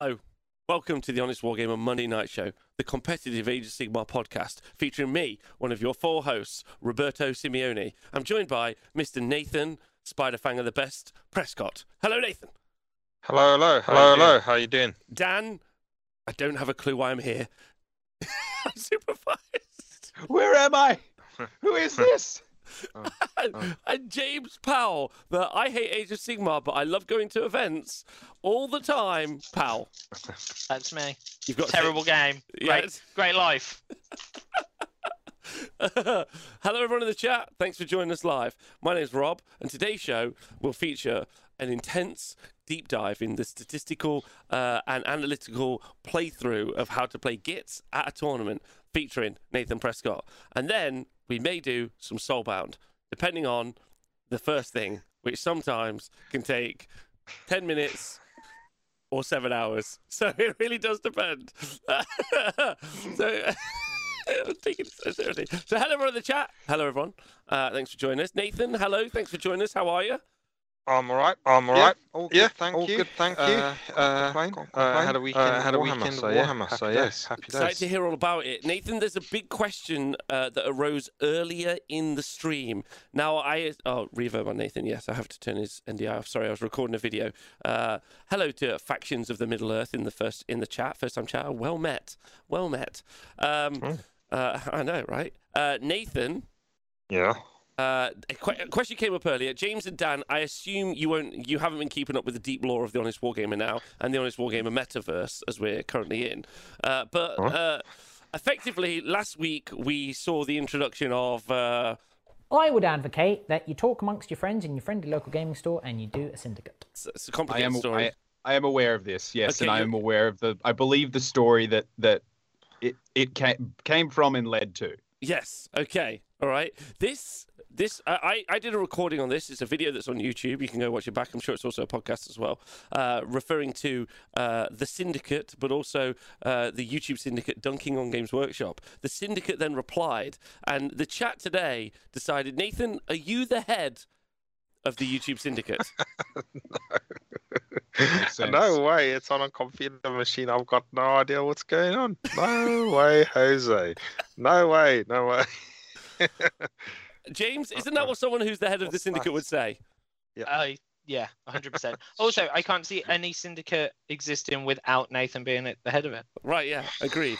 Hello. Welcome to the Honest Wargamer Monday Night Show, the competitive Age of Sigmar podcast, featuring me, one of your four hosts, Roberto Simeone. I'm joined by Mr. Nathan Spiderfanger the Best Prescott. Hello, Nathan. Hello, hello, hello, doing? hello. How are you doing? Dan, I don't have a clue why I'm here. I'm supervised. Where am I? Who is this? and James Powell, the I hate Age of Sigmar, but I love going to events all the time. Pal, That's me. you've got Terrible game. Great, Yes. great life. Hello, everyone in the chat. Thanks for joining us live. My name's Rob, and today's show will feature an intense deep dive in the statistical uh, and analytical playthrough of how to play Gits at a tournament featuring Nathan Prescott. And then we may do some Soulbound, depending on the first thing, which sometimes can take 10 minutes or seven hours. So it really does depend. so. I'm taking it so seriously. So, hello, everyone in the chat. Hello, everyone. Uh, thanks for joining us. Nathan, hello. Thanks for joining us. How are you? I'm all right. I'm all Yeah, right. all yeah, good, thank all you. good, thank you. Uh, Uh, complain, uh, had a weekend. Uh, had a Warhammer, weekend so of yeah, Warhammer, happy so days, yes. happy Excited to hear all about it. Nathan, there's a big question uh, that arose earlier in the stream. Now, I. Oh, reverb on Nathan. Yes, I have to turn his NDI off. Sorry, I was recording a video. Uh, hello to Factions of the Middle Earth in the first in the chat. First time chat. Well met. Well met. Um, Hmm. uh, I know, right? Uh, Nathan, Yeah. Uh, a, que- a question came up earlier. James and Dan, I assume you won't, you haven't been keeping up with the deep lore of the Honest Wargamer now and the Honest Wargamer metaverse as we're currently in. Uh, but Huh? uh, effectively, last week we saw the introduction of. Uh, I would advocate that you talk amongst your friends in your friendly local gaming store and you do a syndicate. it's, it's a I complicated am. story. I, I am aware of this. Yes, Okay, and I am aware of the. I believe the story that that it it came came from and led to. Yes. Okay. All right. This this I I I did a recording on this. It's a video that's on YouTube. You can go watch it back. I'm sure it's also a podcast as well, uh, referring to uh, the Syndicate, but also uh, the YouTube Syndicate dunking on Games Workshop. The Syndicate then replied, and the chat today decided, Nathan, are you the head of the YouTube Syndicate? Makes sense. no way. It's on a computer machine. I've got no idea what's going on. No way, Jose. No way. No way. James, isn't that what someone who's the head of the Syndicate would say? I yeah, 100%. also, I can't see any syndicate existing without Nathan being at the head of it. Right. Yeah. Agreed.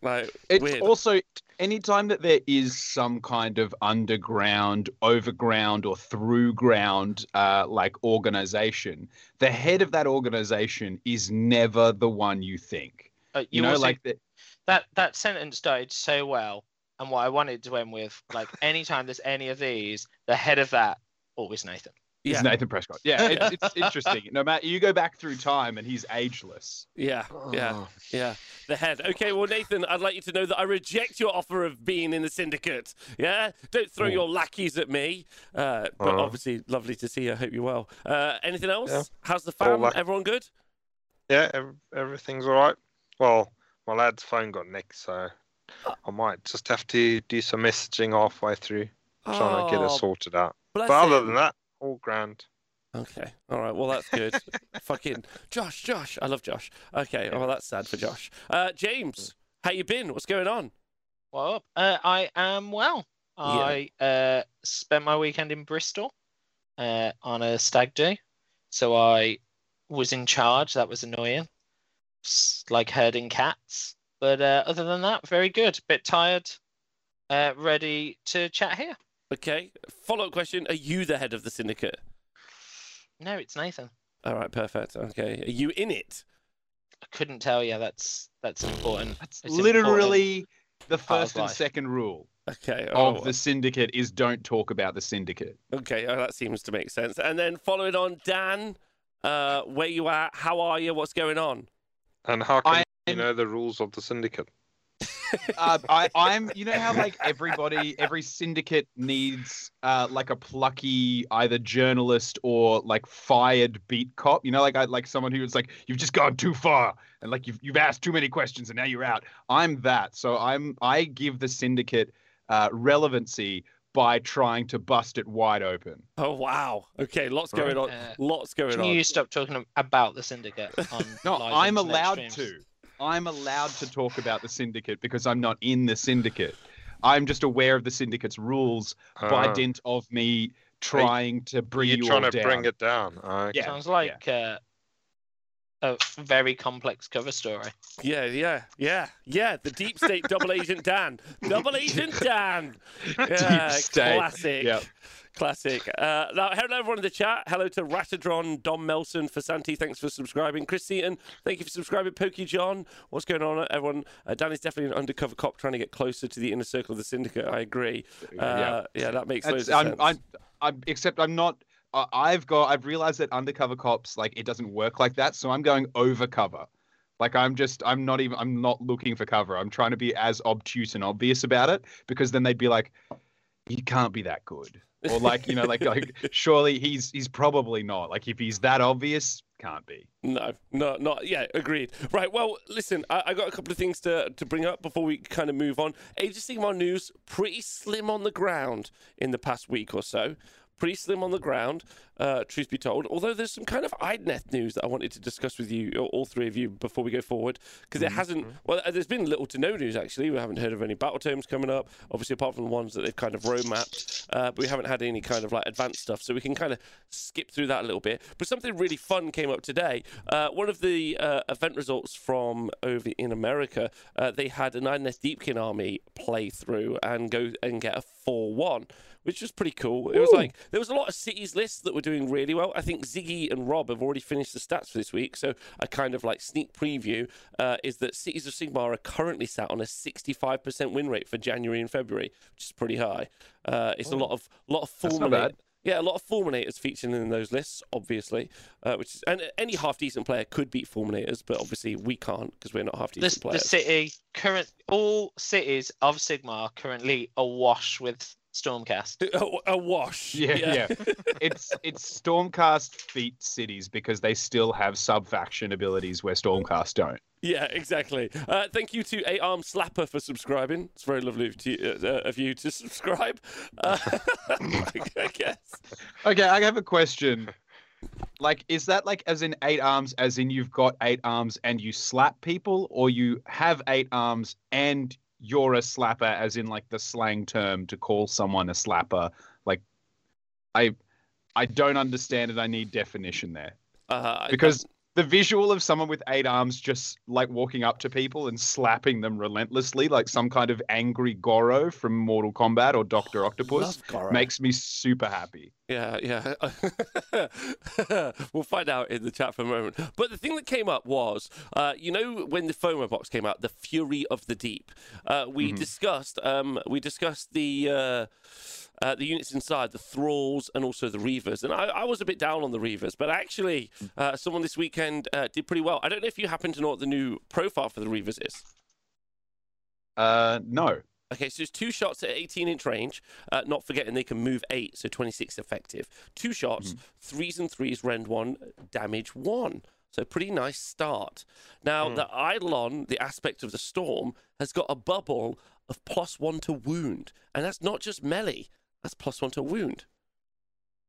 Like It's weird. also anytime that there is some kind of underground, overground, or through ground uh, like organization, the head of that organization is never the one you think. Uh, You, you know, also- like the, that that sentence died so well, and what I wanted to end with, like anytime there's any of these, the head of that always Nathan. yeah. it's Nathan Prescott. Yeah, it's, it's interesting. No matter you go back through time and he's ageless. Yeah. Yeah. Yeah, the head. Okay, well, Nathan, I'd like you to know that I reject your offer of being in the syndicate. Yeah, don't throw your lackeys at me. Uh, but Oh. obviously, lovely to see you. I hope you're well. Uh, anything else? Yeah. How's the All fam? lack- Everyone good? Yeah, ev- everything's all right. Well, my lad's phone got nicked, so I might just have to do some messaging halfway through, trying to get it Oh, sorted out. But other him. than that, all grand. Okay. All right. Well, that's good. Fucking Josh, Josh. I love Josh. Okay. Well, that's sad for Josh. Uh, James, how you been? What's going on? Well, uh, I am well. I uh, spent my weekend in Bristol uh, on a stag do, so I was in charge. That was annoying, S- like herding cats. But uh, other than that, very good. Bit tired, uh, ready to chat here. Okay. Follow up question: Are you the head of the syndicate? No, it's Nathan. All right. Perfect. Okay. Are you in it? I couldn't tell you. That's that's important. That's It's literally the first and life. second rule Okay. oh, of the syndicate is don't talk about the syndicate. Okay, oh, that seems to make sense. And then following on, Dan, uh, where you at? How are you? What's going on? And how can you know the rules of the syndicate? uh, I, I'm, you know how like everybody, every syndicate needs uh, like a plucky either journalist or like fired beat cop. You know, like I like someone who's like, you've just gone too far and like you've you've asked too many questions and now you're out. I'm that. So I'm I give the syndicate uh, relevancy by trying to bust it wide open. Oh wow. Okay, lots going on. Uh, lots going Can on. Can you stop talking about the syndicate on No, live I'm allowed streams? to. I'm allowed to talk about the syndicate because I'm not in the syndicate. I'm just aware of the syndicate's rules by Uh, dint of me trying to bring you're you trying all to down. bring it down. Oh, okay. Yeah. Sounds like uh, a very complex cover story. Yeah, yeah, yeah, yeah. The deep state double agent Dan. Double agent Dan. Yeah, state. classic. Yep. Classic. Uh, now, hello everyone in the chat. Hello to Ratadron, Dom Melson, Fasanti. Thanks for subscribing. Chris Seaton, thank you for subscribing. Pokey John, what's going on, everyone? Uh, Dan is definitely an undercover cop trying to get closer to the inner circle of the syndicate. I agree. Uh, yeah. that makes loads I'm, sense. I'm, I'm, except I'm not. I- I've got. I've realized that undercover cops like it doesn't work like that. So I'm going over cover. Like I'm just. I'm not even. I'm not looking for cover. I'm trying to be as obtuse and obvious about it because then they'd be like, "He can't be that good," or like you know, like like surely he's he's probably not. Like if he's that obvious, can't be. No, no, not yeah. Agreed. Right. Well, listen, I, I got a couple of things to to bring up before we kind of move on. Age of Sigmar news pretty slim on the ground in the past week or so. Pretty slim on the ground, uh, truth be told. Although there's some kind of Idneth news that I wanted to discuss with you, all- all three of you, before we go forward, because it hasn't. Well, uh, there's been little to no news actually. We haven't heard of any battle terms coming up. Obviously, apart from the ones that they've kind of road mapped, uh, but we haven't had any kind of like advanced stuff. So we can kind of skip through that a little bit. But something really fun came up today. Uh, one of the uh, event results from over in America, uh, they had an Idoneth Deepkin army play through and go and get a four-one. Which was pretty cool. It was like there was a lot of cities lists that were doing really well. I think Ziggy and Rob have already finished the stats for this week, so a kind of like sneak preview uh, is that Cities of Sigmar are currently sat on a 65% win rate for January and February, which is pretty high. Uh, it's a lot of lot of That's fulminate. Yeah, a lot of fulminators featuring in those lists, obviously. Uh, which is, and any half decent player could beat fulminators, but obviously we can't because we're not half The, decent the players. city current all cities of Sigmar are currently awash with Stormcast. a, a wash. Yeah, yeah. it's it's Stormcast feat cities because they still have sub faction abilities where Stormcast don't. Yeah, exactly. Uh, thank you to A Arm Slapper for subscribing. It's very lovely of you, uh, of you to subscribe. Uh, I guess. Okay, I have a question. Like, is that like as in eight arms, as in you've got eight arms and you slap people, or you have eight arms and you're a slapper, as in like the slang term to call someone a slapper? Like, I, I don't understand it. I need definition there Uh, because the visual of someone with eight arms just like walking up to people and slapping them relentlessly, like some kind of angry Goro from Mortal Kombat or Doctor Octopus, makes me super happy. Yeah, yeah. we'll find out in the chat for a moment. But the thing that came up was, uh, you know, when the FOMO box came out, the Fury of the Deep. Uh, we Mhm. discussed, um, we discussed the. Uh, uh, the units inside, the thralls, and also the reavers. And I, I was a bit down on the reavers, but actually, uh, someone this weekend uh, did pretty well. I don't know if you happen to know what the new profile for the reavers is. Uh, no. Okay, so it's two shots at 18 inch range. Uh, not forgetting they can move eight, so 26 effective. Two shots, threes and threes, rend one, damage one. So pretty nice start. Now Hmm. the Eidolon, the aspect of the storm, has got a bubble of plus one to wound, and that's not just melee. That's plus one to wound.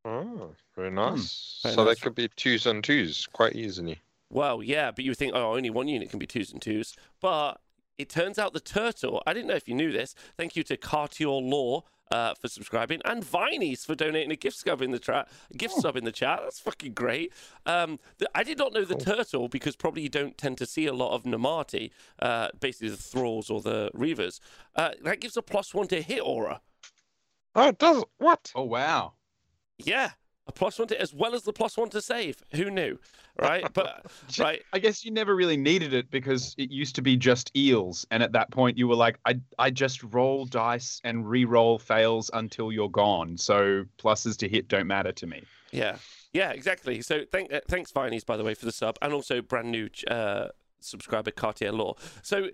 Oh, very nice. Very so nice. they could be twos and twos quite easily. Well, yeah, but you think, oh, only one unit can be twos and twos. But it turns out the turtle, I didn't know if you knew this. Thank you to Cartier Law uh, for subscribing and Vinies for donating a gift sub in the chat. Gift sub in the chat. That's fucking great. Um, the, I did not know the turtle because probably you don't tend to see a lot of Namarti, uh, basically the thralls or the reavers. Uh, that gives a plus one to hit aura. Oh, it does. What? Oh wow. Yeah. A plus one to, as well as the plus one to save. Who knew? Right? But, right. I guess you never really needed it because it used to be just eels, and at that point you were like, I I just roll dice and re-roll fails until you're gone. So pluses to hit don't matter to me. Yeah, yeah, exactly. So thank, uh, thanks, Vinies, by the way, for the sub, and also brand new uh, subscriber Cartier Law. So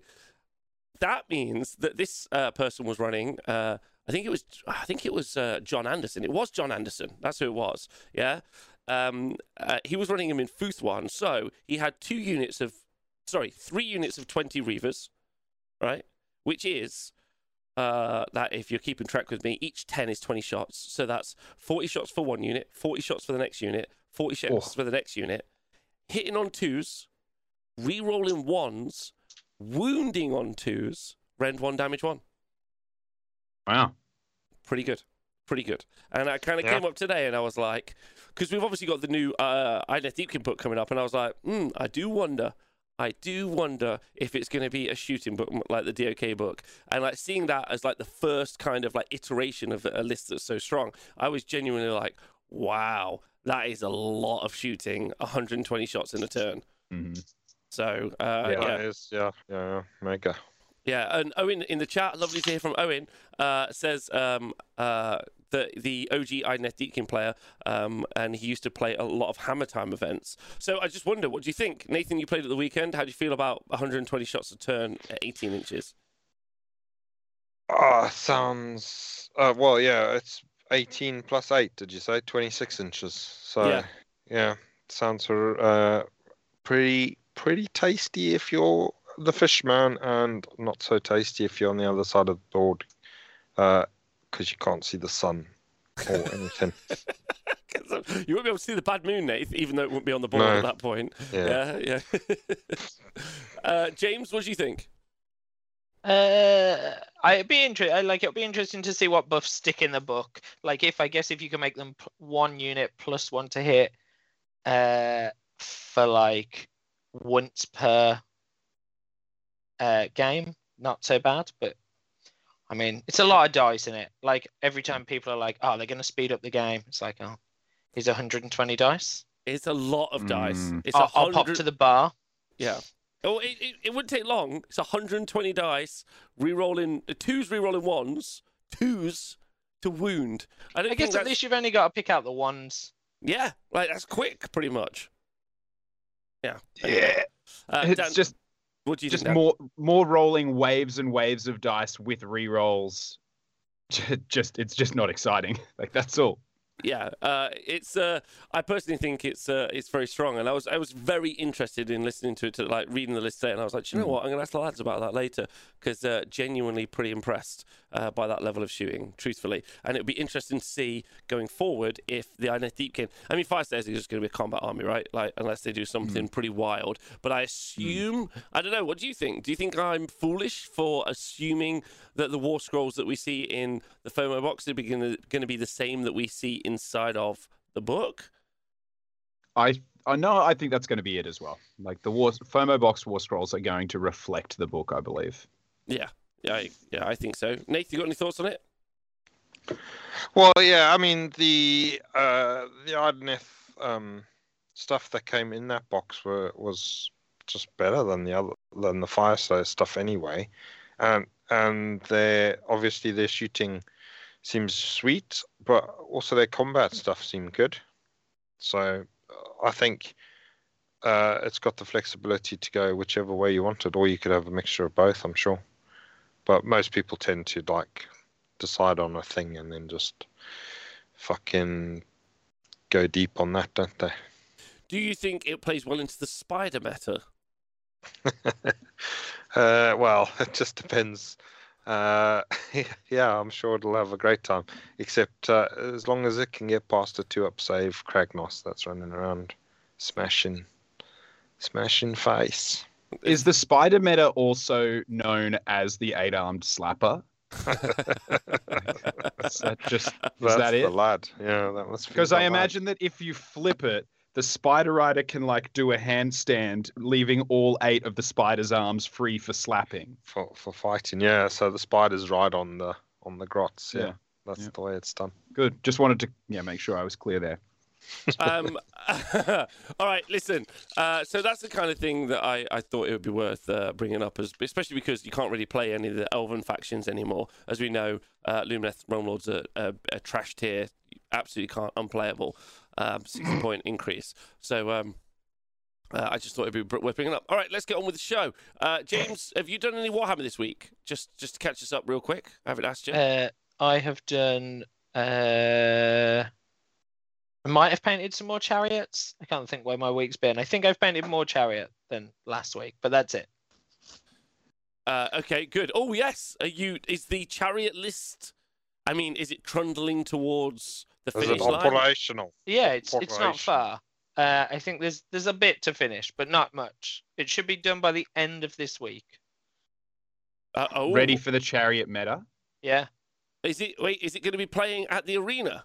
that means that this uh, person was running. Uh, I think it was. I think it was uh, John Anderson. It was John Anderson. That's who it was. Yeah. Um, uh, he was running him in Fuethán, so he had two units of, sorry, three units of twenty Reavers, right? Which is uh, that if you're keeping track with me, each 10 is 20 shots. So that's 40 shots for one unit, 40 shots for the next unit, 40 shots Oh. for the next unit, hitting on twos, re rolling ones, wounding on twos, rend one, damage one. Wow. Pretty good. Pretty good. And I kind of Yeah. came up today and I was like, because we've obviously got the new uh, Idoneth Deepkin book coming up, and I was like, hmm, I do wonder. I do wonder if it's going to be a shooting book like the DOK book, and like seeing that as like the first kind of like iteration of a list that's so strong. I was genuinely like, wow, that is a lot of shooting, 120 shots in a turn. hmm So uh, Yeah. yeah, That is, yeah, yeah, yeah, mega. Yeah, and Owen in the chat, lovely to hear from Owen, uh, says um, uh, that the OG Idoneth Deepkin player, um, and he used to play a lot of Hammer Time events. So I just wonder, what do you think? Nathan, you played at the weekend. How do you feel about 120 shots a turn at 18 inches? Ah, sounds. Uh, well, yeah, it's 18 plus 8, did you say? 26 inches. So, Yeah. yeah, sounds uh, pretty pretty tasty if you're the fishman, and not so tasty if you're on the other side of the board because you can't see the sun or anything. 'Cause, uh, you won't be able to see the bad moon, Nate, even though it wouldn't be on the board No. at that point. Yeah. Yeah, yeah. uh, James, what do you think? Uh, I'd be interested. I like it'll be interesting to see what buffs stick in the book. Like if I guess if you can make them p- one unit plus one to hit, uh, for like once per uh game, not so bad. But I mean, it's a lot of dice in it. Like every time people are like, "Oh, they're gonna speed up the game," it's like, "Oh, here's 120 dice. It's a lot of dice. Mm. It's a I'll, I'll pop to the bar." Yeah. Oh, it, it, it wouldn't take long. It's 120 dice, re-rolling uh, twos, re-rolling ones, twos to wound. I don't I guess at least you've only got to pick out the ones. yeah, like that's quick, pretty much. Yeah. Yeah. Uh, It's Dan, just what do you just? More more rolling waves and waves of dice with re-rolls. Just it's just not exciting. Like that's all. Yeah, uh, it's. Uh, I personally think it's. Uh, it's very strong, and I was. I was very interested in listening to it, to like reading the list today, and I was like, you know Mm. what? I'm going to ask the lads about that later because uh, genuinely pretty impressed uh, by that level of shooting, truthfully. And it'd be interesting to see going forward if the Idoneth Deepkin. I mean, Fireslayers is just going to be a combat army, right? Like unless they do something pretty wild. But I assume. I don't know. What do you think? Do you think I'm foolish for assuming that the War Scrolls that we see in the FOMO box are going to be the same that we see inside of the book? I I know I think that's going to be it as well. Like the war FOMO box war scrolls are going to reflect the book, I believe. Yeah, I, yeah. I think so. Nate, you got any thoughts on it? Well, yeah, I mean the uh, the Idoneth um, stuff that came in that box were was just better than the other than the Fireslayer stuff anyway, and and their obviously their shooting seems sweet, but also their combat stuff seemed good. So uh, I think uh, it's got the flexibility to go whichever way you want it, or you could have a mixture of both. I'm sure, but most people tend to like decide on a thing and then just fucking go deep on that, don't they? Do you think it plays well into the spider meta? uh, well, it just depends. Uh, yeah, I'm sure it'll have a great time. Except uh, as long as it can get past a two-up save, Kragnos that's running around, smashing, smashing face. Is the spider meta also known as the eight armed slapper? Is that just is That's that the it? lad. Yeah, that must be. Because the I lad. imagine that if you flip it, the spider rider can like do a handstand, leaving all eight of the spider's arms free for slapping. for for fighting. Yeah, so the spider's right on the on the grots. Yeah, Yeah, that's yeah. the way it's done. Good. Just wanted to yeah make sure I was clear there. um, all right, listen. Uh, so that's the kind of thing that I, I thought it would be worth uh, bringing up, as, especially because you can't really play any of the Elven factions anymore. As we know, uh, Lumineth Realm Lords are a, a trash tier, absolutely can't unplayable. Um, 60 point increase. So um, uh, I just thought it'd be worth bringing up. All right, let's get on with the show. Uh, James, have you done any Warhammer this week? Just just to catch us up real quick. I haven't asked you. Uh, I have done. I might have painted some more chariots. I can't think where my week's been. I think I've painted more chariot than last week, but that's it. Uh, okay, good. Oh yes, are you? Is the chariot list? I mean, is it trundling towards the Is finish it line? operational? Yeah, it's it's not far. Uh, I think there's there's a bit to finish, but not much. It should be done by the end of this week. Uh, oh, Ready for the chariot meta? Yeah, Is it? Wait, is it going to be playing at the arena?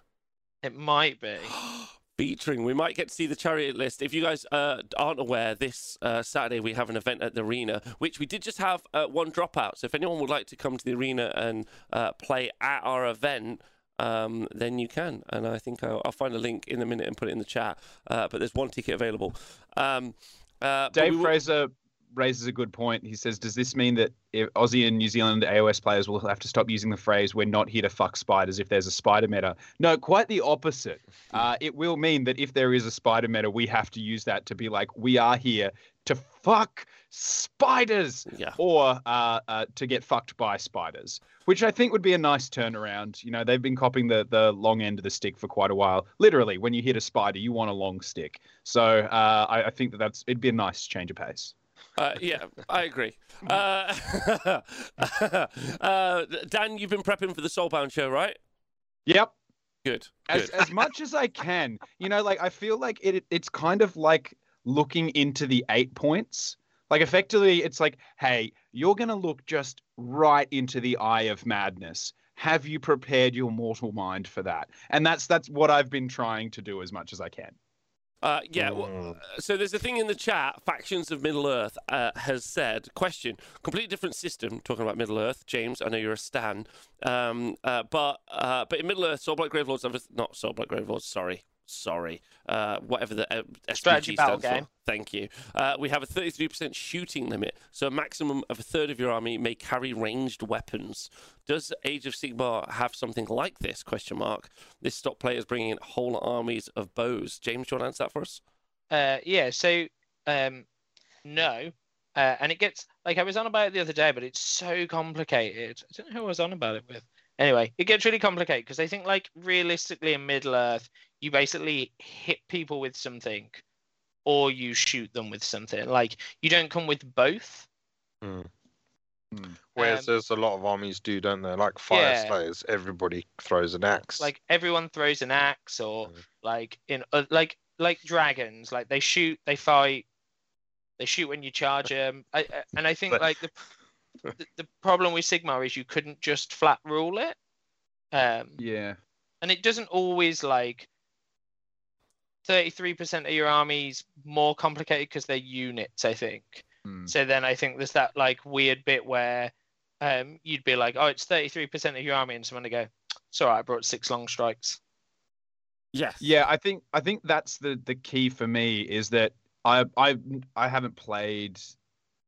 It might be. Featuring, we might get to see the chariot list. If you guys uh, aren't aware, this uh, Saturday we have an event at the arena, which we did just have uh, one dropout. So if anyone would like to come to the arena and uh, play at our event, um, then you can. And I think I'll, I'll find a link in a minute and put it in the chat. Uh, but there's one ticket available. Um, uh, Dave we will- Fraser raises a good point. He says, "Does this mean that if Aussie and New Zealand AOS players will have to stop using the phrase "We're not here to fuck spiders" if there's a spider meta"? No, quite the opposite. Uh, it will mean that if there is a spider meta, we have to use that to be like, "We are here to fuck spiders." Yeah. or uh, uh, to get fucked by spiders, which I think would be a nice turnaround. You know, they've been copying the the long end of the stick for quite a while. Literally, when you hit a spider, you want a long stick. So uh, I, I think that that's it'd be a nice change of pace. Uh, yeah, I agree. Uh, uh, Dan, you've been prepping for the Soulbound show, right? Yep. Good. As Good. as much as I can, you know, like I feel like it it's kind of like looking into the eight points. Like effectively, it's like, hey, you're gonna look just right into the eye of madness. Have you prepared your mortal mind for that? And that's that's what I've been trying to do as much as I can. Uh, yeah. Well, Mm. so there's a thing in the chat. Factions of Middle Earth uh, has said, question, completely different system. Talking about Middle Earth, James. I know you're a stan, um, uh, but uh, but in Middle Earth, Soulblight Grave Lords, not Soulblight Grave Lords. Sorry, sorry. Uh, whatever the uh, Strategy SPG battle game. for. Thank you. Uh, we have a 33% shooting limit, so a maximum of a third of your army may carry ranged weapons. Does Age of Sigmar have something like this? Question mark. This stop players bringing in whole armies of bows. James, do you want to answer that for us? Uh, yeah, so um, no, uh, and it gets like I was on about it the other day, but it's so complicated. I don't know who I was on about it with. Anyway, it gets really complicated because I think like realistically in Middle Earth, you basically hit people with something, or you shoot them with something. Like you don't come with both. Mm. Hmm. Whereas Um, there's a lot of armies do, don't they? Like Fire Yeah. Slayers, everybody throws an axe. Like everyone throws an axe, or Mm. like in uh, like like dragons, like they shoot, they fight, they shoot when you charge them. I, I, and I think But- like the, the the problem with Sigmar is you couldn't just flat rule it, um, Yeah. and it doesn't always like. 33% of your army's more complicated because they're units, I think. Hmm. So then I think there's that like weird bit where um, you'd be like, oh, it's 33% of your army, and someone to go, it's all right, I brought six long strikes. Yes. Yeah, I think I think that's the the key for me is that I I I haven't played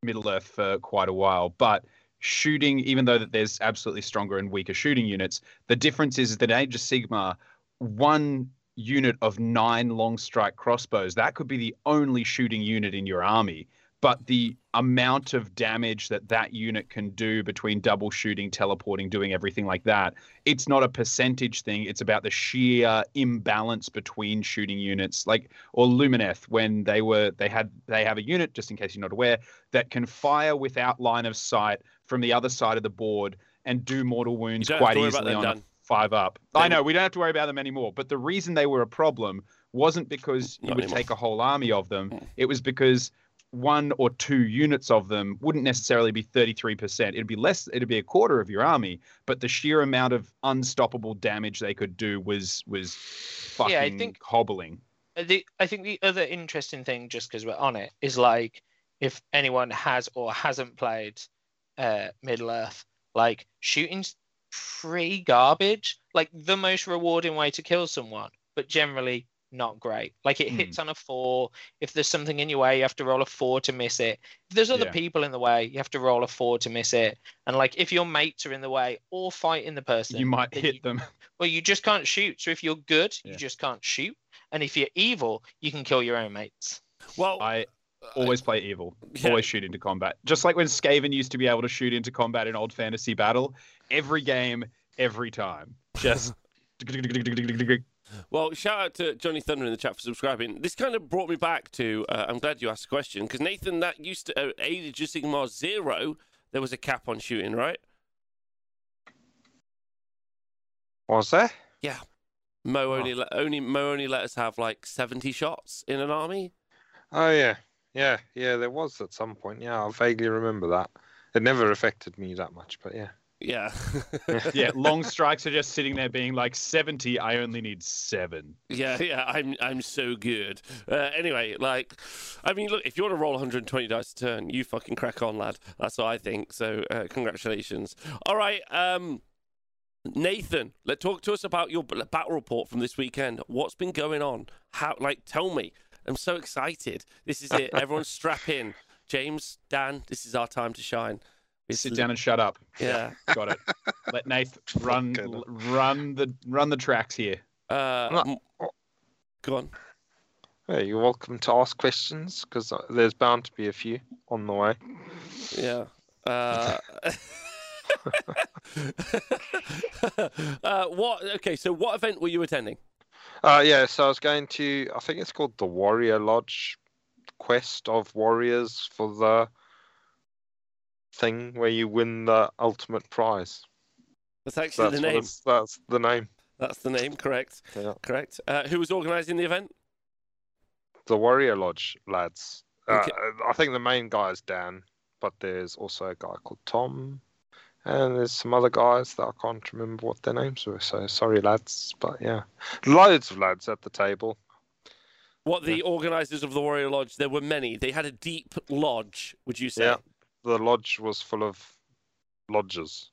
Middle Earth for quite a while, but shooting, even though that there's absolutely stronger and weaker shooting units, the difference is that Age of Sigmar, one unit of nine long strike crossbows, that could be the only shooting unit in your army. But the amount of damage that that unit can do between double shooting, teleporting, doing everything like that, it's not a percentage thing. It's about the sheer imbalance between shooting units. Like or Lumineth, when they were they had they have a unit, just in case you're not aware, that can fire without line of sight from the other side of the board and do mortal wounds quite to worry about easily on five up. They I know we don't have to worry about them anymore. But the reason they were a problem wasn't because you would anymore. take a whole army of them. Mm. It was because one or two units of them wouldn't necessarily be 33%. It'd be less, it'd be a quarter of your army, but the sheer amount of unstoppable damage they could do was was fucking Yeah, I think- hobbling. Uh, The, I think the other interesting thing, just because we're on it, is like if anyone has or hasn't played uh, Middle Earth, like shooting's pretty garbage. Like the most rewarding way to kill someone, but generally not great. Like it Hmm. hits on a four. If there's something in your way, you have to roll a four to miss it. If there's other Yeah. people in the way, you have to roll a four to miss it. And like if your mates are in the way or fighting the person, You might hit you- them. well, you just can't shoot. So if you're good, Yeah. you just can't shoot. And if you're evil, you can kill your own mates. Well, I always play evil. yeah. Always shoot into combat. Just like when Skaven used to be able to shoot into combat in old fantasy battle. Every game, every time. Just Well, shout out to Johnny Thunder in the chat for subscribing. This kind of brought me back to. Uh, I'm glad you asked the question because Nathan, that used to uh, Age of Sigmar Zero. there was a cap on shooting, right? Was there? Yeah. Mo Oh. only let, only Mo only let us have like seventy shots in an army. Oh yeah, yeah, yeah. There was at some point. Yeah, I vaguely remember that. It never affected me that much, but yeah. Yeah. Yeah, long strikes are just sitting there being like 70. I only need seven. Yeah, yeah, I'm I'm so good. Uh, anyway, like, I mean, look, if you want to roll 120 dice a turn, you fucking crack on, lad. That's what I think. So, uh, congratulations. All right, um, Nathan, let talk to us about your battle report from this weekend. What's been going on? How, like, tell me. I'm so excited. This is it. Everyone, strap in. James, Dan, this is our time to shine. It's Sit down and shut up. Yeah. Got it. Let Nath run l- run the run the tracks here. Uh, No. go on. Yeah, you're welcome to ask questions because there's bound to be a few on the way. Yeah. Uh, uh, what? Okay, so what event were you attending? Uh, yeah, so I was going to, I think it's called the Warrior Lodge Quest of Warriors for the thing where you win the ultimate prize. That's actually That's, the name. that's the name. That's the name. Correct. Yeah. Correct. Uh, who was organising the event? The Warrior Lodge lads. Uh, I think the main guy is Dan, but there's also a guy called Tom, and there's some other guys that I can't remember what their names were. So sorry, lads, but yeah, loads of lads at the table. What the organisers of the Warrior Lodge? There were many. They had a deep lodge. Would you say? Yeah. The lodge was full of lodgers.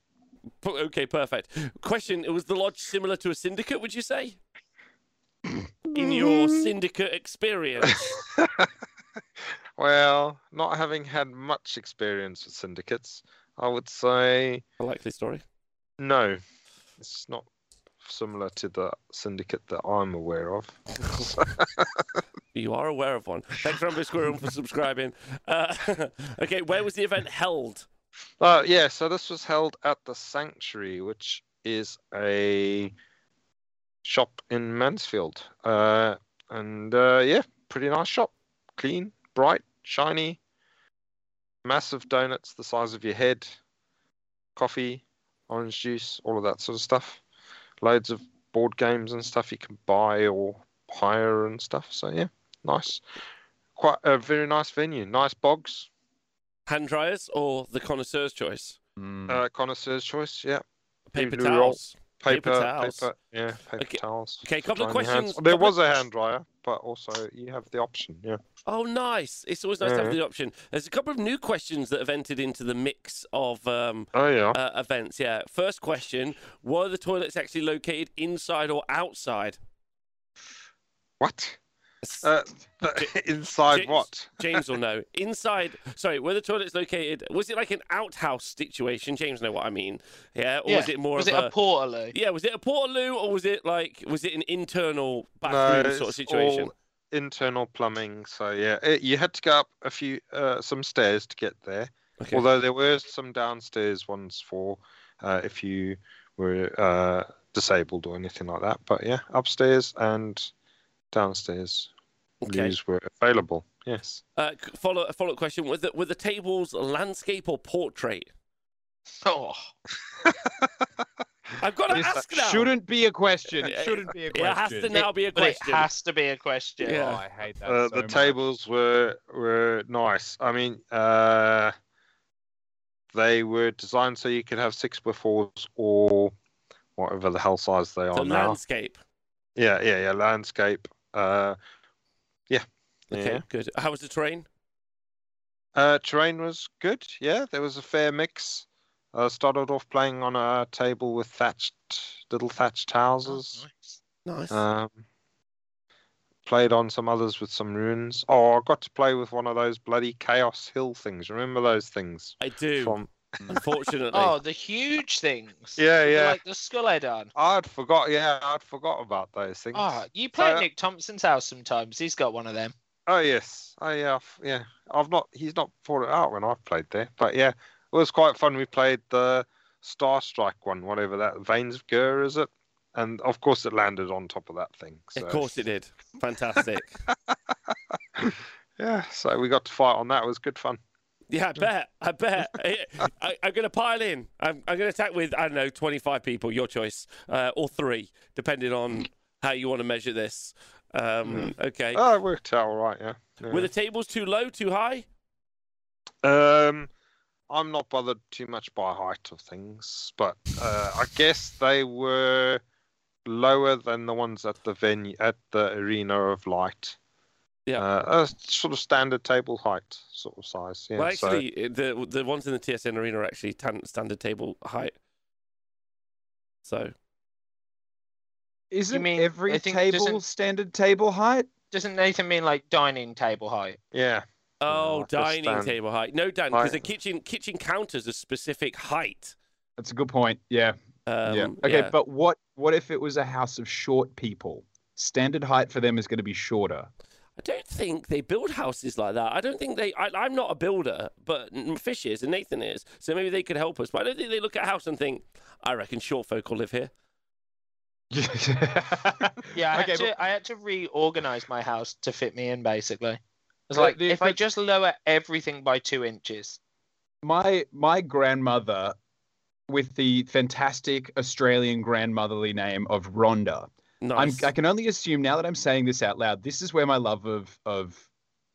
Okay, perfect. Question: Was the lodge similar to a syndicate? Would you say? In your syndicate experience, well, not having had much experience with syndicates, I would say a likely story. no. It's not similar to the syndicate that I'm aware of. You are aware of one. Thanks, Rambo Squirrel, for subscribing. Uh, okay, where was the event held? Uh, yeah, so this was held at the Sanctuary, which is a shop in Mansfield. Uh, and uh, yeah, pretty nice shop. Clean, bright, shiny, massive donuts the size of your head, coffee, orange juice, all of that sort of stuff. Loads of board games and stuff you can buy or hire and stuff. So yeah, nice. Quite a very nice venue. Nice bogs. Hand dryers or the connoisseur's choice? Mm. Uh, connoisseur's choice, yeah. Paper Blue towels. Paper, Paper paper, towels. yeah, paper Okay- towels. okay, for couple of drying hands. questions- There couple was a hand dryer, but also you have the option, yeah. Oh, nice. It's always nice to have the option. There's a couple of new questions that have entered into the mix of um, Oh yeah. uh, events. Yeah. First question Were the toilets actually located inside or outside? what? Uh, inside James- what? James will know. Inside, sorry, where the toilets located? Was it like an outhouse situation? James know what I mean. Yeah, or was it more was of it a, a portaloo? yeah? Was it a portaloo or was it like was it an internal No, bathroom sort of it's situation? all internal plumbing. So yeah, it, you had to go up a few, uh, some stairs to get there. Okay. Although there were some downstairs ones for uh, if you were uh, disabled or anything like that. But yeah, upstairs and downstairs okay. loos were available. Yes. Uh, follow a follow up question: Were the, were the tables landscape or portrait? Oh, I've got to Yes, ask now. Shouldn't be a question. It shouldn't be a Yeah, it has to now be a but it question. has to be a question. Yeah. Oh, I hate that. Uh, so the much. tables were were nice. I mean, uh, they were designed so you could have six by fours or whatever the hell size they are the now. landscape. Yeah, yeah, yeah. Landscape. Uh, yeah. Okay, Yeah. good. How was the terrain? Uh, terrain was good. Yeah, there was a fair mix. Uh, started off playing on a table with thatched little thatched Oh, houses. nice. Nice. Um, played on some others with some runes. Oh, I got to play with one of those bloody Chaos Hill things. Remember those things I do. from? Unfortunately. Oh, the huge things. Yeah, yeah. Like the skull head on. I'd forgot. Yeah, I'd forgot about those things. Oh, you play at So- uh, Nick Thompson's house sometimes. He's got one of them. Oh yes. Oh yeah. I've- Yeah. I've not. He's not brought it out when I've played there. But yeah, it was quite fun. We played the Star Strike one, whatever that Veins of Ghur is it? And of course, it landed on top of that thing. So. Of course it did. Fantastic. Yeah. So we got to fight on that. It was good fun. Yeah, I bet. I bet. I, am going to pile in. I'm, I'm going to attack with, I don't know, 25 people, your choice, uh, or three, depending on how you want to measure this. Um, okay. Oh, it worked out all right, yeah. yeah. Were the tables too low, too high? Um, I'm not bothered too much by height of things, but uh, I guess they were lower than the ones at the venue at the arena of light. Yeah, uh, a sort of standard table height sort of size. Yeah, well, actually, so... the the ones in the TSN arena are actually standard table height. So, isn't mean, every table standard table height? Doesn't Nathan mean like dining table height? Yeah. Oh, yeah, dining table height. No, Dan, because the kitchen kitchen counters a specific height. That's a good point. Yeah. Um, yeah. Okay, yeah. but what what if it was a house of short people? Standard height for them is going to be shorter. I don't think they build houses like that. I don't think they. I, am not a builder, but Fish is and Nathan is, so maybe they could help us. But I don't think they look at a house and think, "I reckon short folk will live here." yeah, I, okay, had to, but... I had to reorganize my house to fit me in. Basically, it's like the, if I just lower everything by two inches. My my grandmother, with the fantastic Australian grandmotherly name of Rhonda, Nice. i can only assume now that I'm saying this out loud. This is where my love of of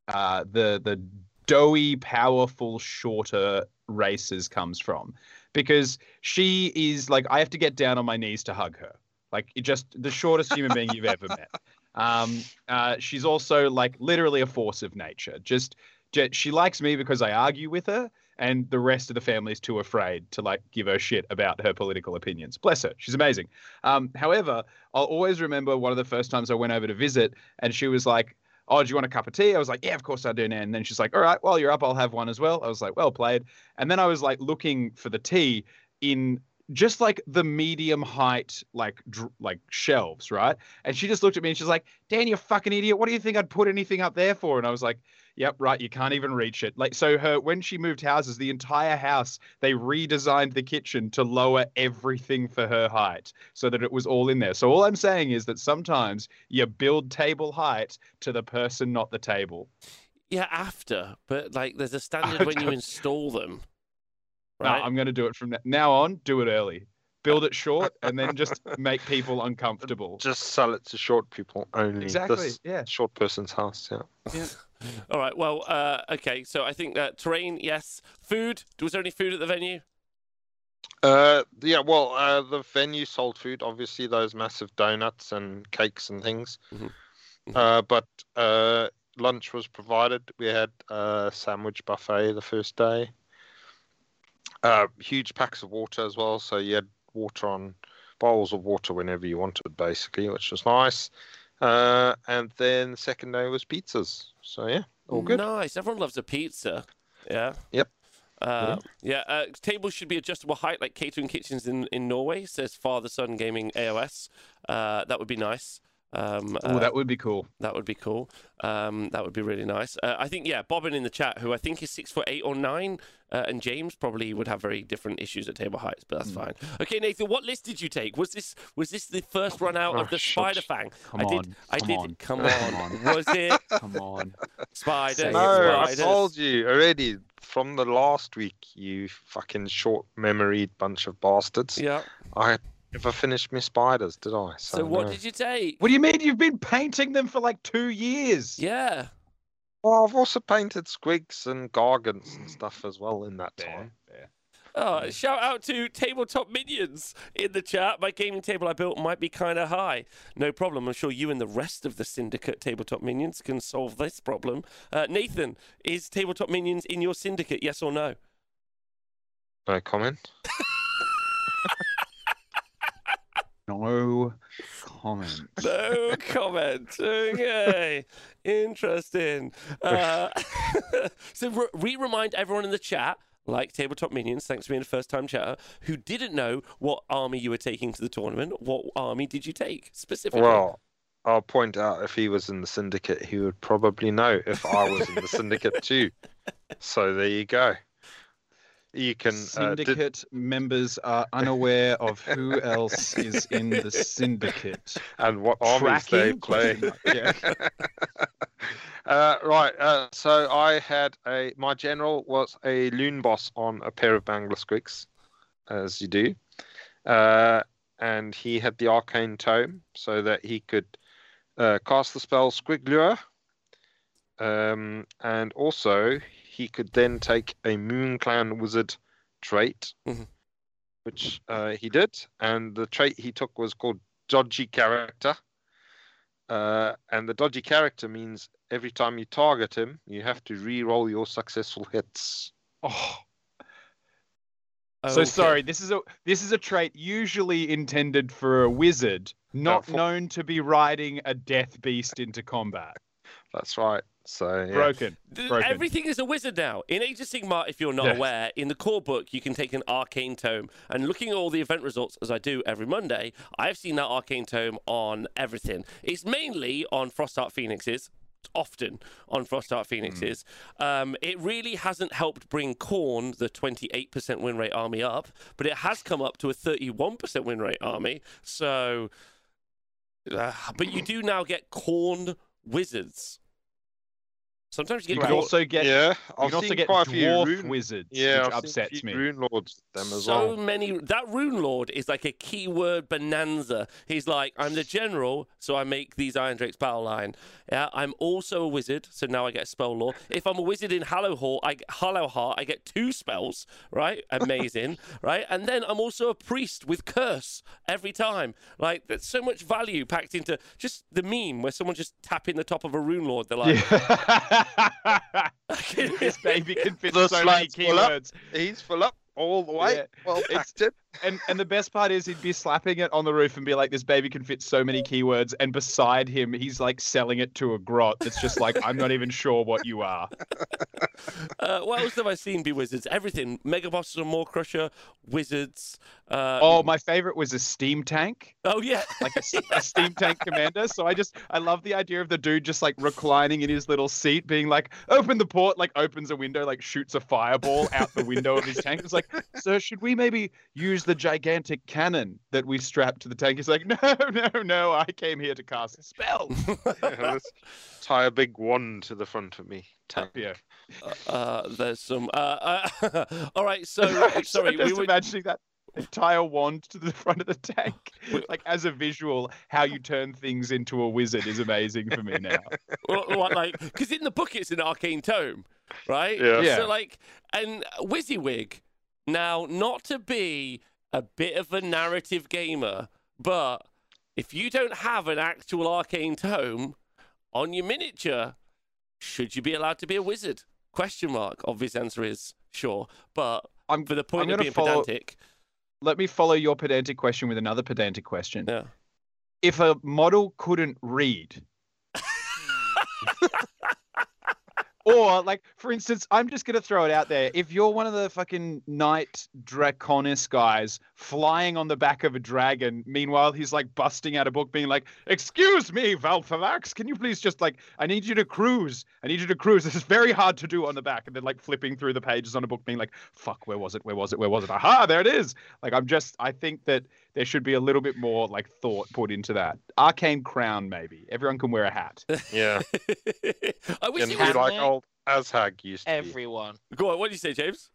uh, the the doughy, powerful, shorter races comes from, because she is like I have to get down on my knees to hug her. Like just the shortest human being you've ever met. Um, uh, she's also like literally a force of nature. Just, just she likes me because I argue with her, and the rest of the family is too afraid to like give her shit about her political opinions. Bless her, she's amazing. Um, however, I'll always remember one of the first times I went over to visit, and she was like, "Oh, do you want a cup of tea?" I was like, "Yeah, of course I do." Nan. And then she's like, "All right, while you're up, I'll have one as well." I was like, "Well played." And then I was like looking for the tea in just like the medium height like dr- like shelves right and she just looked at me and she's like dan you fucking idiot what do you think i'd put anything up there for and i was like Yep, right. You can't even reach it. Like so, her when she moved houses, the entire house they redesigned the kitchen to lower everything for her height so that it was all in there. So all I'm saying is that sometimes you build table height to the person, not the table. Yeah, after, but like there's a standard when you install them. Right? No, I'm going to do it from now on. Do it early build it short and then just make people uncomfortable. Just sell it to short people only. Exactly. This yeah. Short person's house. Yeah. Yeah. All right. Well. Uh, okay. So I think that terrain. Yes. Food. Was there any food at the venue? Uh, yeah. Well, uh, the venue sold food. Obviously, those massive donuts and cakes and things. Mm-hmm. Mm-hmm. Uh, but uh, lunch was provided. We had a sandwich buffet the first day. Uh, huge packs of water as well. So you had water on bowls of water whenever you wanted, basically, which was nice. Uh, and then the second day was pizzas. So yeah, all good. Nice. Everyone loves a pizza. Yeah. Yep. Uh, yeah, uh, tables should be adjustable height like catering kitchens in, in Norway, says Father Son Gaming AOS. Uh, that would be nice. Um, oh, that would be cool. That would be cool. Um, that would be really nice. Uh, I think, yeah, Bobbin in the chat, who I think is six foot eight or nine, uh, and James probably would have very different issues at table heights, but that's mm. fine. Okay, Nathan, what list did you take? Was this was this the first run out oh, of the Spider Fang? Come I did. On, I did. On, come, on. on. Was it? Come on. Spider. No, spiders. I told you already from the last week. You fucking short memoried bunch of bastards. Yeah. I never finished my spiders, did I? So, so what no. did you take? What do you mean? You've been painting them for like two years. Yeah. Well, I've also painted squigs and gargants and stuff as well in that time. Yeah. Oh, shout out to Tabletop Minions in the chat. My gaming table I built might be kind of high. No problem. I'm sure you and the rest of the syndicate Tabletop Minions can solve this problem. Uh, Nathan, is Tabletop Minions in your syndicate? Yes or no? No comment. No comment. No comment. Okay. Interesting. Uh, so we remind everyone in the chat, like Tabletop Minions, thanks for being a first time chatter, who didn't know what army you were taking to the tournament. What army did you take specifically? Well, I'll point out if he was in the syndicate, he would probably know if I was in the syndicate too. So there you go you can syndicate uh, did... members are unaware of who else is in the syndicate and what armies they play. yeah. Uh, right. Uh, so I had a my general was a loon boss on a pair of Mangler Squigs, as you do, uh, and he had the arcane tome so that he could uh, cast the spell Squig Lure, um, and also he could then take a Moon Clan Wizard trait, Mhm. which uh, he did, and the trait he took was called Dodgy Character. Uh, and the dodgy character means every time you target him, you have to re-roll your successful hits. Oh, Oh, so okay. sorry. This is a this is a trait usually intended for a wizard, not for- known to be riding a death beast into combat. That's right. So yeah. Broken. Th- Broken. Everything is a wizard now. In Age of Sigmar, if you're not Yes. aware, in the core book, you can take an arcane tome. And looking at all the event results, as I do every Monday, I've seen that arcane tome on everything. It's mainly on Frostheart Phoenixes. Often on Frostheart Phoenixes. Um, it really hasn't helped bring Khorne, the 28% win rate army, up, but it has come up to a 31% win rate army. So, uh, but you do now get Khorne wizards. Sometimes you You can also get yeah, you I've can also seen get quite a few dwarf rune. wizards, Yeah, which I've seen a upsets few me. Rune lords them as so well. many that rune lord is like a keyword bonanza he's like i'm the general so i make these Irondrakes battle line yeah i'm also a wizard so now i get a spell lore if i'm a wizard in Hallowheart i get Hallowheart i get two spells right amazing right and then i'm also a priest with curse every time like there's so much value packed into just the meme where someone just tapping the top of a rune lord they're like Yeah. this baby can fit so many slides full up. keywords. He's full up all the way. Yeah. Well It's-. And and the best part is he'd be slapping it on the roof and be like, "This baby can fit so many keywords." And beside him, he's like selling it to a grot. That's just like, "I'm not even sure what you are." uh, what else have i seen be wizards everything mega bosses and Maw Crusher wizards uh, Oh, my favorite was a steam tank, oh yeah like a steam tank commander. So I just I love the idea of the dude just like reclining in his little seat, being like, "Open the port," like opens a window, like shoots a fireball out the window of his tank. It's like, "Sir, should we maybe use the gigantic cannon that we strapped to the tank?" He's like, "No, no, no! I came here to cast spells." Yeah, let's tie a big wand to the front of me. Tank. Yeah. Uh, there's some. Uh, uh, all right, so I'm sorry, we just were. imagining that entire wand to the front of the tank, like as a visual, how you turn things into a wizard is amazing for me now. what, what, like, because in the book it's an arcane tome, right? Yeah. Yeah. So like, and WYSIWYG, now not to be a bit of a narrative gamer, but if you don't have an actual arcane tome on your miniature, should you be allowed to be a wizard? Question mark. Obvious answer is sure, but I'm for the point I'm of being follow- pedantic, Let me follow your pedantic question with another pedantic question. yeah. If a model couldn't read, or like for instance, I'm just gonna throw it out there. If you're one of the fucking knight draconis guys flying on the back of a dragon, meanwhile he's like busting out a book, being like, "Excuse me, Valfavax, can you please just like, I need you to cruise. I need you to cruise. This is very hard to do on the back." And then like flipping through the pages on a book, being like, "Fuck, where was it? Where was it? Where was it? Aha, there it is." Like I'm just, I think that there should be a little bit more like thought put into that. Arcane crown, maybe. Everyone can wear a hat. Yeah. I wish And it be was. like mate. Oh, old Azhag used to be. Everyone. Go on. What did you say, James?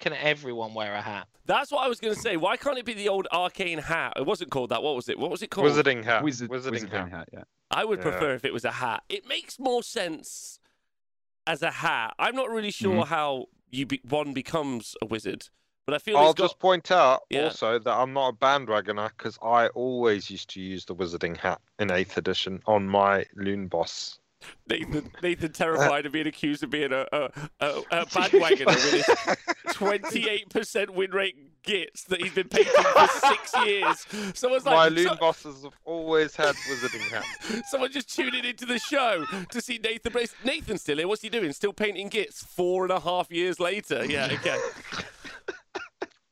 Can everyone wear a hat? That's what I was going to say. Why can't it be the old arcane hat? It wasn't called that. What was it? What was it called? Wizarding hat. Wizard, Wizarding, wizarding hat. hat. Yeah. I would Yeah. prefer if it was a hat. It makes more sense as a hat. I'm not really sure mm-hmm. how you be- one becomes a wizard, but I feel I'll got. just point out Yeah. also that I'm not a bandwagoner because I always used to use the wizarding hat in 8th edition on my loon boss. Nathan, Nathan terrified of being accused of being a, a, a, a bandwagoner with his 28% win rate gits that he's been painting for six years. Someone's my loon so- bosses have always had wizarding hats. Someone just tuning into the show to see Nathan Brace. Nathan still here. What's he doing? Still painting gits four and a half years later. Yeah, okay.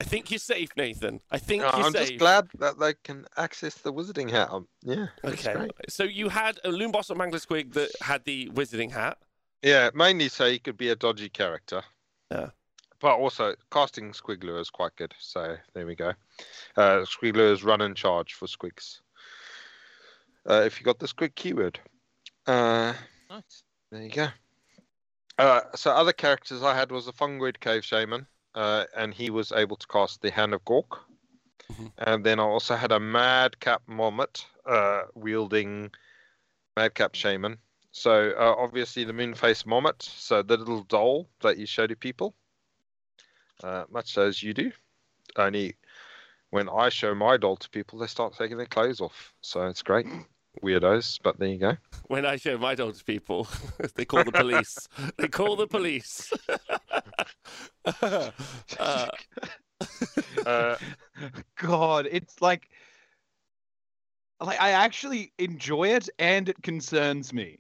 I think you're safe, Nathan. I think No, you're safe. I'm safe. just glad that they can access the wizarding hat. Um, yeah. Okay. great. So you had a Loon Boss on Mangler Squig that had the wizarding hat. Yeah, mainly so he could be a dodgy character. Yeah. But also, casting Squig Lure is quite good. So there we go. Uh, Squig Lure is run and charge for Squigs. Uh, if you got the Squig keyword. Uh, Nice. There you go. Uh, so other characters I had was a fungoid cave shaman, uh, and he was able to cast the Hand of Gork. Mhm. And then I also had a madcap Mommet uh, wielding madcap shaman. So uh, obviously the Moonface Mommet, so the little doll that you show to people, uh, much as you do. Only when I show my doll to people, they start taking their clothes off. So it's great. Weirdos, but there you go. When I show my doll to people, they call the police. they call the police. uh, Uh, God, it's like, like I actually enjoy it, and it concerns me.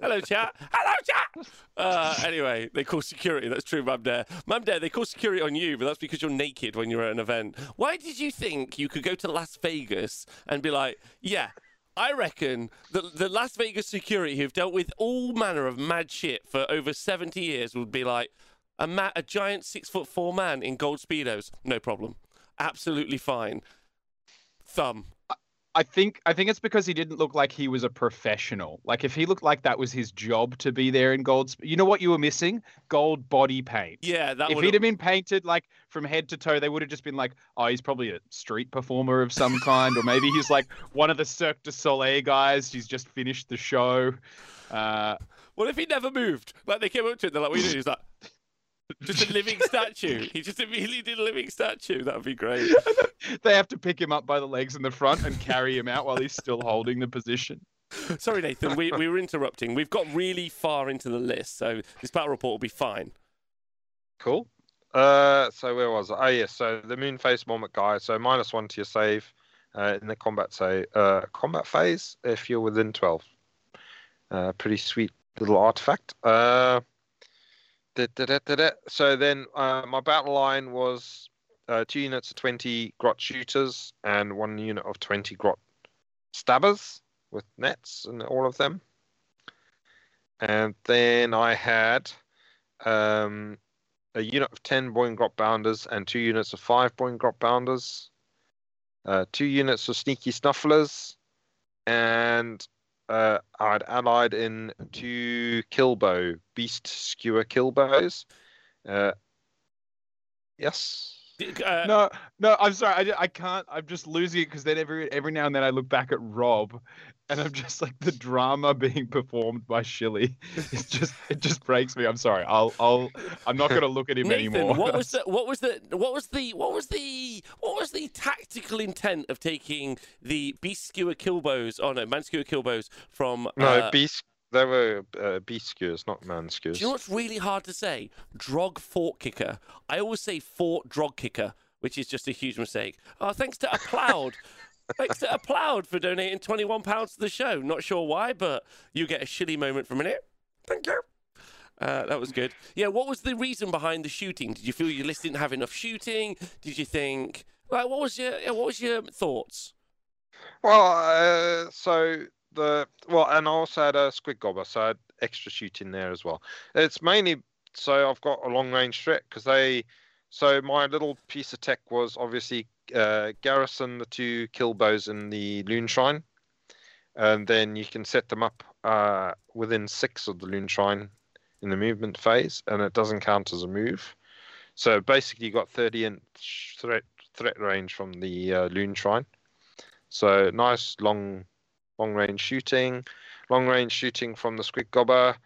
hello, chat. Hello, chat. Uh, anyway, they call security. That's true, Mum Dare. Mum Dare, they call security on you, but that's because you're naked when you're at an event. Why did you think you could go to Las Vegas and be like, yeah, I reckon the, the Las Vegas security who've dealt with all manner of mad shit for over 70 years would be like, a, ma- a giant six foot four man in gold Speedos. No problem. Absolutely fine. Thumb. I think I think it's because he didn't look like he was a professional. Like if he looked like that was his job to be there in gold, you know what you were missing? Gold body paint. Yeah, that if would he'd have been painted like from head to toe, they would have just been like, oh, he's probably a street performer of some kind, or maybe he's like one of the Cirque du Soleil guys. He's just finished the show. Uh, What if he never moved? Like they came up to it, they're like, "What are you doing?" He's like, "Just a living statue." He just immediately did a living statue. That would be great. they have to pick him up by the legs in the front and carry him out while he's still holding the position. Sorry, Nathan, we, we were interrupting. We've got really far into the list, so this battle report will be fine. Cool. Uh, so where was I? Oh yes, so the Moonface Mommet guy. So minus one to your save uh, in the combat say uh, combat phase if you're within twelve. Uh, pretty sweet little artifact. Uh, So then uh, my battle line was uh, two units of twenty grot shooters and one unit of twenty grot stabbers with nets and all of them. And then I had um, a unit of 10 Boingrot Bounders and two units of 5 Boingrot Bounders, uh, two units of Sneaky Snufflers, and uh, I'd allied in two Killbow, Beast Skewer Killbows. Uh, yes. Uh, no, no, I'm sorry. I, I can't. I'm just losing it because then every every now and then I look back at Rob, and I'm just like the drama being performed by Shilly. It's just it just breaks me. I'm sorry. I'll I'll I'm not gonna look at him Nathan, anymore. what was the what was the what was the what was the what was the tactical intent of taking the beast skewer killbows? Oh no, man skewer killbows from No, uh, Beast. They were uh, Beast Skewers, not Man Skewers. Do you know what's really hard to say? Drog fort kicker. I always say fort drog kicker, which is just a huge mistake. Oh, thanks to Applaud. thanks to Applaud for donating £21 to the show. Not sure why, but you get a shitty moment from it. Thank you. Uh, that was good. Yeah, what was the reason behind the shooting? Did you feel your list didn't have enough shooting? Did you think, like, what was your, what was your thoughts? Well, uh, so the well, and I also had a squid gobbler, so I had extra shooting there as well. It's mainly so I've got a long range threat because they. So my little piece of tech was obviously uh, garrison the two kill bows in the loon shrine, and then you can set them up uh, within six of the loon shrine in the movement phase, and it doesn't count as a move. So basically, you've got 30 inch threat threat range from the uh, loon shrine. So nice long long range shooting, long range shooting from the squig gobba.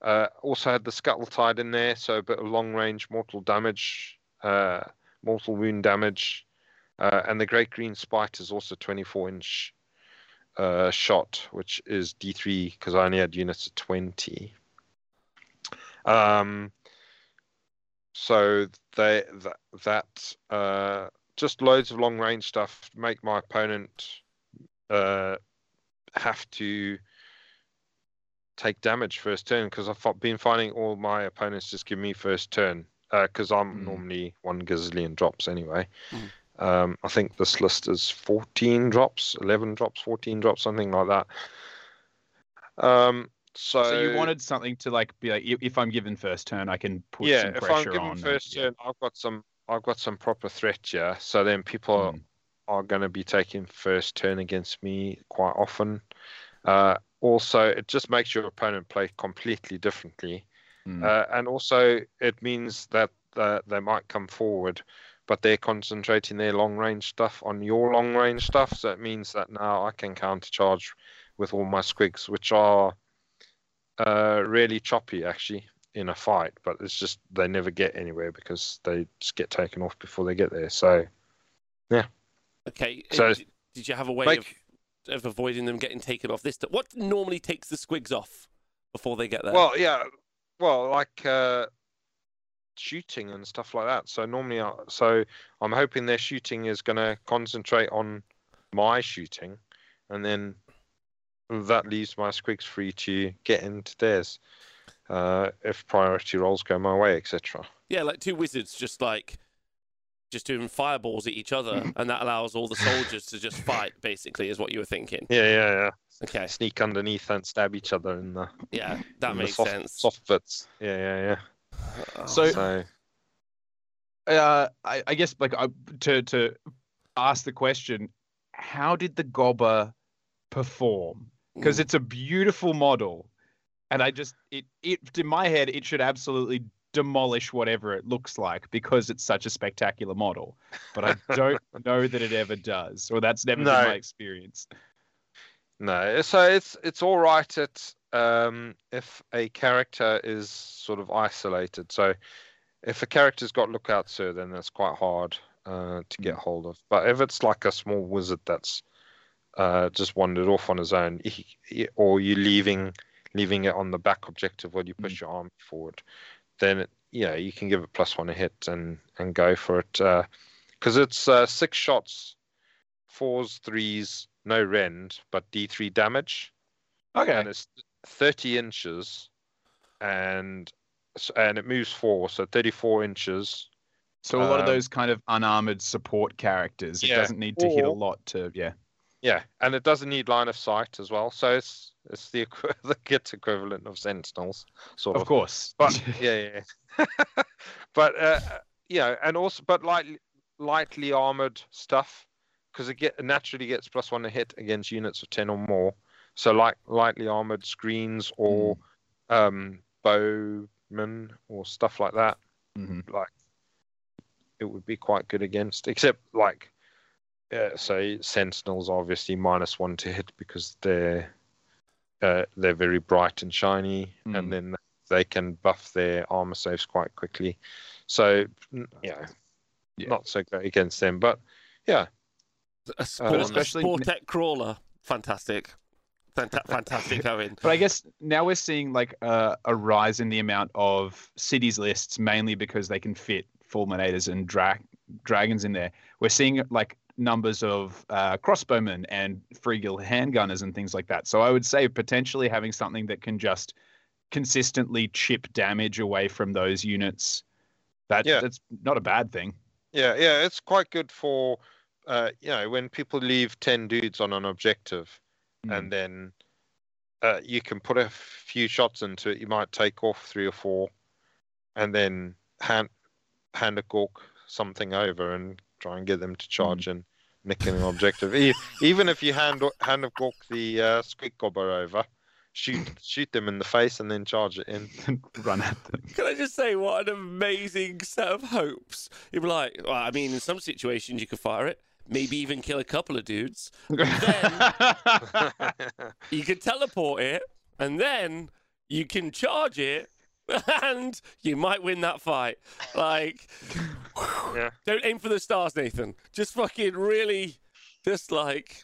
Uh, also had the Scuttletide in there, so a bit of long range mortal damage, uh, mortal wound damage, uh, and the great green spite is also 24 inch uh, shot, which is D3 because I only had units of 20. Um, so they that, that uh, just loads of long range stuff make my opponent uh, have to take damage first turn because I've been finding all my opponents just give me first turn because I'm Mm. normally one gazillion drops anyway. Mm. Um, I think this list is 14 drops, 11 drops, 14 drops, something like that. Um, so, so you wanted something to like be like, if if I'm given first turn, I can put yeah, some if I'm pressure given on. and- first yeah. turn, I've got some, I've got some proper threat here. So then people Mm. are going to be taking first turn against me quite often. Uh, also it just makes your opponent play completely differently. Mm. Uh, and also, it means that uh, they might come forward, but they're concentrating their long range stuff on your long range stuff. So it means that now I can counter charge with all my squigs, which are uh, really choppy actually in a fight. But it's just they never get anywhere because they just get taken off before they get there. So yeah. Okay. uh, So- did you have a way Like- of, of avoiding them getting taken off this? t- What normally takes the squigs off before they get there? well, yeah, well, like uh, shooting and stuff like that. So normally, I, so I'm hoping their shooting is going to concentrate on my shooting, and then that leaves my squigs free to get into theirs uh, if priority rolls go my way, etc. yeah, like two wizards just like just doing fireballs at each other, and that allows all the soldiers to just fight. Basically, is what you were thinking. Yeah, yeah, yeah. Okay. Sneak underneath and stab each other in the, Yeah, that makes soft, sense. soft bits. Yeah, Yeah, yeah, Oh, So- So uh, I, I guess like uh, to to ask the question, how did the gobber perform? Because it's a beautiful model, and I just it it in my head it should absolutely demolish whatever it looks like because it's such a spectacular model. But I don't know that it ever does, or that's never No. been my experience. No, so it's it's all right at um, if a character is sort of isolated. So if a character's got lookout sir, then that's quite hard uh, to get hold of. But if it's like a small wizard that's uh, just wandered off on his own, or you're leaving leaving it on the back objective while you push your army forward, then it, yeah, you can give it plus one a hit and and go for it because it's uh, six shots, fours, threes, no rend, but D3 damage, Okay. and it's 30 inches, and and it moves four, so 34 inches. So a lot of um, those kind of unarmored support characters, it Yeah, doesn't need to hit a lot to yeah. Yeah, and it doesn't need line of sight as well, so it's it's the the kit equivalent of sentinels, sort of. Of course. But yeah, yeah. yeah. but uh, you know, and also, but lightly lightly armored stuff because it get naturally gets plus one to hit against units of ten or more. So like lightly armored screens or um, bowmen or stuff like that, Mhm. like it would be quite good against. Except like, uh, say sentinels obviously minus one to hit because they're uh, they're very bright and shiny, Mm. and then they can buff their armor saves quite quickly. So yeah, Yeah. not so great against them, but yeah, a sport, especially- a Sportec crawler, fantastic, Fanta- fantastic, Owen. But I guess now we're seeing like a, a rise in the amount of cities lists, mainly because they can fit fulminators and dra- dragons in there. We're seeing like numbers of uh, crossbowmen and Freeguild handgunners and things like that. So I would say potentially having something that can just consistently chip damage away from those units. That, Yeah. That's not a bad thing. yeah, yeah. It's quite good for uh, you know when people leave ten dudes on an objective, Mm. and then uh, you can put a few shots into it. You might take off three or four, and then hand Hand of Gork something over and try and get them to charge and nick an objective. E- Even if you hand Hand of Gork the uh, squig gobba over, shoot shoot them in the face and then charge it in. and Run at them. Can I just say what an amazing set of hopes? You'd be like, well, I mean, in some situations you could fire it, maybe even kill a couple of dudes. Then You can teleport it, and then you can charge it, and you might win that fight. Like, Yeah. don't aim for the stars, Nathan. Just fucking really, just like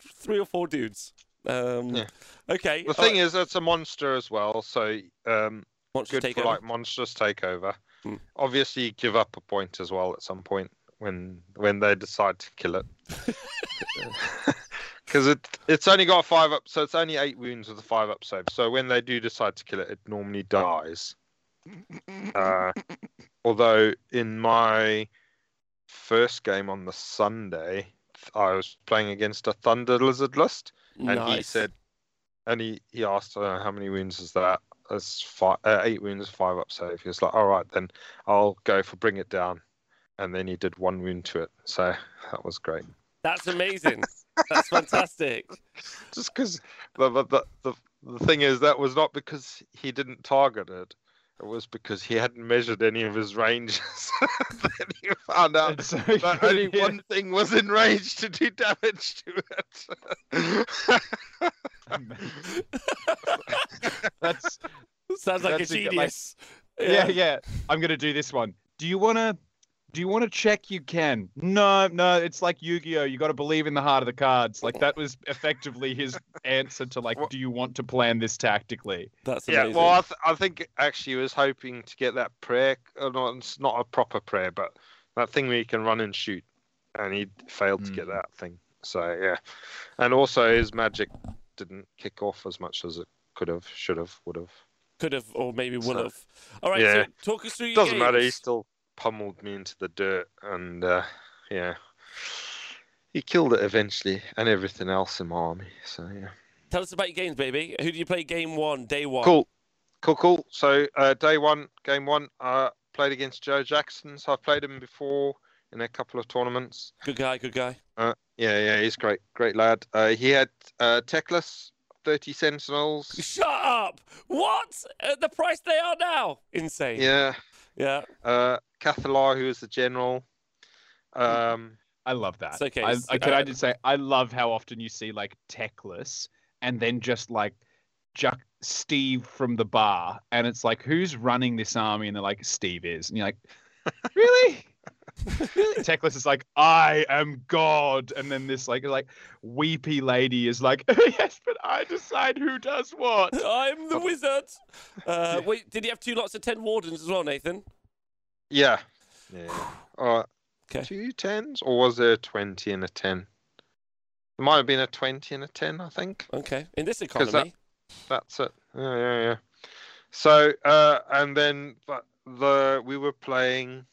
three or four dudes. Um, Yeah. Okay. The thing is, it's a monster as well, so um, good for like monstrous takeover. Hmm. Obviously, you give up a point as well at some point when when they decide to kill it, because it it's only got five up, so it's only eight wounds with a five up save. So when they do decide to kill it, it normally dies. Uh, although in my first game on the Sunday, I was playing against a Thunder Lizard list, and he said, and he he asked uh, how many wounds is that? It's five, uh, eight wounds, five up save. He was like, all right, then I'll go for bring it down, and then he did one wound to it. So that was great. That's amazing. That's fantastic. just because the, the the the the thing is that was not because he didn't target it. It was because he hadn't measured any of his ranges. then he found out so that you only hit- one thing was in range to do damage to it. That's Sounds like That's a a like- genius. yeah, yeah. I'm gonna do this one. Do you wanna do you wanna check you can? No, no, it's like Yu-Gi-Oh! You gotta believe in the heart of the cards. Like that was effectively his answer to like, Well- do you want to plan this tactically? That's yeah, amazing. well, I, th- I think actually he was hoping to get that prayer. Or not, it's not a proper prayer, but that thing where you can run and shoot, and he failed to get Hmm. that thing. So yeah, and also his magic didn't kick off as much as it could have, should have, would have. Could have, or maybe would So- have. All right, yeah. so talk us through your Doesn't matter. He still pummeled me into the dirt, and uh, yeah, he killed it eventually, and everything else in my army. So yeah. Tell us about your games, baby. Who do you play game one, day one? Cool, cool, cool. So uh, day one, game one, uh, played against Joe Jackson. So I've played him before in a couple of tournaments. Good guy, good guy. Uh, yeah, yeah, he's great, great lad. Uh, he had uh, Teclis, thirty Sentinels. Shut up! What? At the price they are now? Insane. Yeah, Yeah. uh, Cathalar, who was the general. Um, I love that. It's okay, I, s- I can I just say I love how often you see like Teclis and then just like Jack Steve from the bar, and it's like who's running this army, and they're like Steve is, and you're like, really? really? Teclis is like, I am God, and then this like like weepy lady is like, yes, but I decide who does what. I'm the wizard. Uh, wait, did he have two lots of ten wardens as well, Nathan? yeah, yeah. Uh, Okay. Two tens, or was there a twenty and a ten? There might have been a twenty and a ten, I think. Okay. In this 'Cause that- economy, That's it. Yeah, yeah, yeah. So, uh, and then but the we were playing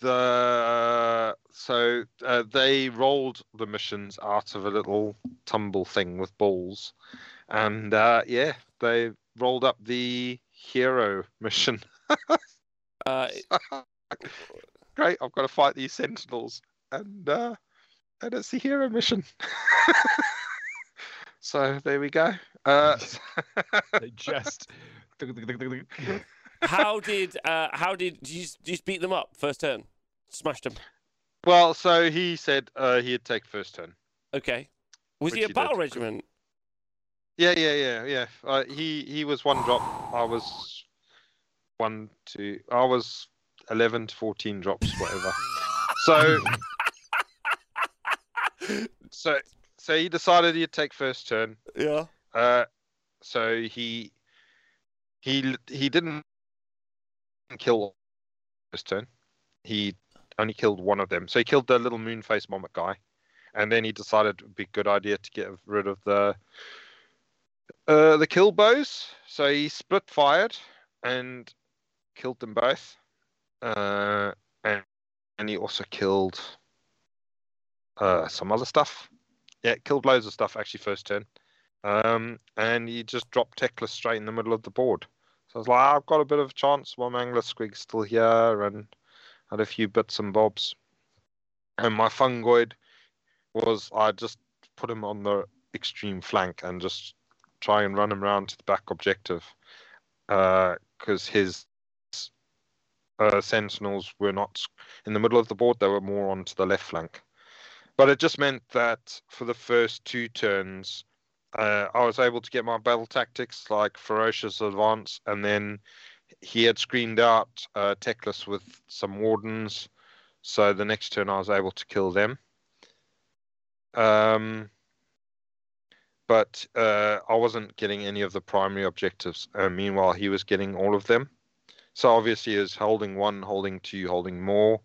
the so uh, they rolled the missions out of a little tumble thing with balls, and uh, yeah, they rolled up the hero mission. uh, Great, I've got to fight these sentinels, and uh, and it's the hero mission. so there we go. Uh, They just. How did uh, how did did you, just- did you beat them up first turn? Smashed them. well, so he said uh, he'd take first turn. Okay. Was he a he battle did. regiment? Yeah, yeah, yeah, yeah. Uh, he he was one drop. I was one two. I was eleven to fourteen drops, whatever. so so so he decided he'd take first turn. Yeah. Uh, so he he he didn't kill first turn. He only killed one of them. So he killed the little moon face Mommet guy, and then he decided it would be a good idea to get rid of the uh, the kill bows. So he split fired and killed them both. Uh, and and he also killed uh, some other stuff. Yeah, killed loads of stuff actually first turn. Um, and he just dropped Teclis straight in the middle of the board. I was like, I've got a bit of a chance. My angler Squig's still here, and had a few bits and bobs. And my Fungoid was I just put him on the extreme flank and just try and run him around to the back objective, because his uh, Sentinels were not in the middle of the board; they were more onto the left flank. But it just meant that for the first two turns, uh, I was able to get my battle tactics like ferocious advance, and then he had screened out uh, Teclis with some wardens. So the next turn, I was able to kill them. Um, but uh, I wasn't getting any of the primary objectives. Uh, meanwhile, he was getting all of them. So obviously, he's holding one, holding two, holding more.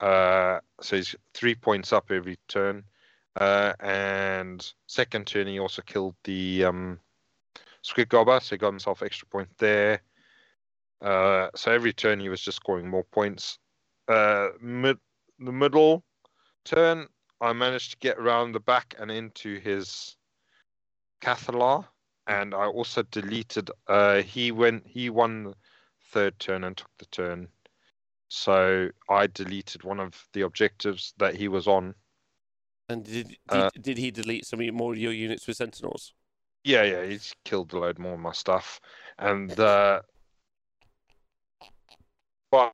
Uh, so he's three points up every turn. Uh, and second turn, he also killed the um, Squig Gobba, so he got himself extra point there. Uh, so every turn, he was just scoring more points. Uh, mid the middle turn, I managed to get around the back and into his Cathalar, and I also deleted. Uh, he went. He won the third turn and took the turn. So I deleted one of the objectives that he was on, And did did, Uh, did he delete some of more of your units with sentinels? Yeah, yeah, he's killed a load more of my stuff, and uh, but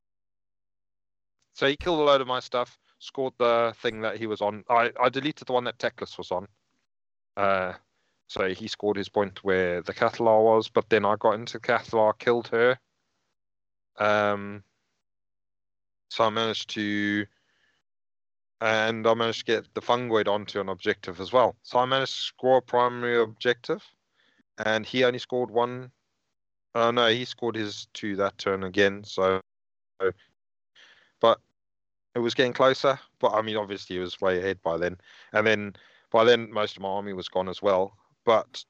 so he killed a load of my stuff, scored the thing that he was on. I I deleted the one that Teclis was on. Uh, so he scored his point where the Cathalar was, but then I got into Cathalar, killed her. Um, so I managed to, and I managed to get the fungoid onto an objective as well. So I managed to score a primary objective, and he only scored one. Uh, no, he scored his two that turn again. So, but it was getting closer. But I mean, obviously, he was way ahead by then. And then by then, most of my army was gone as well. But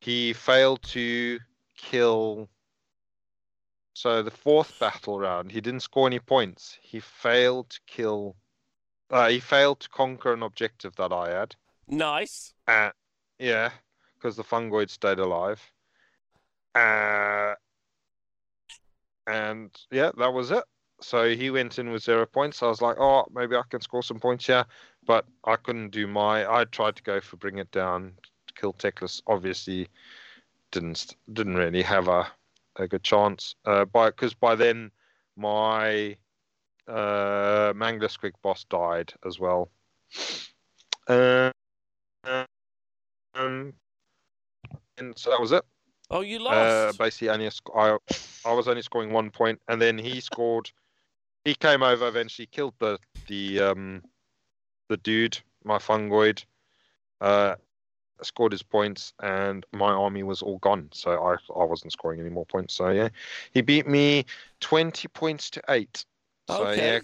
he failed to kill. So the fourth battle round, he didn't score any points. He failed to kill. Uh, he failed to conquer an objective that I had. Nice. Uh, yeah, because the fungoid stayed alive. Uh, and yeah, that was it. So he went in with zero points. I was like, oh, maybe I can score some points here, but I couldn't do my. I tried to go for bring it down, kill Teclis. Obviously, didn't didn't really have a a good chance. Uh, by because by then my uh Mangler Squig boss died as well. Uh, um, and so that was it. Oh, you Uh, lost. basically, only sc- I, I was only scoring one point, and then he scored. He came over eventually, killed the the um the dude, my fungoid. Uh, scored his points, and my army was all gone. So I I wasn't scoring any more points. So yeah, he beat me twenty points to eight. So okay. yeah,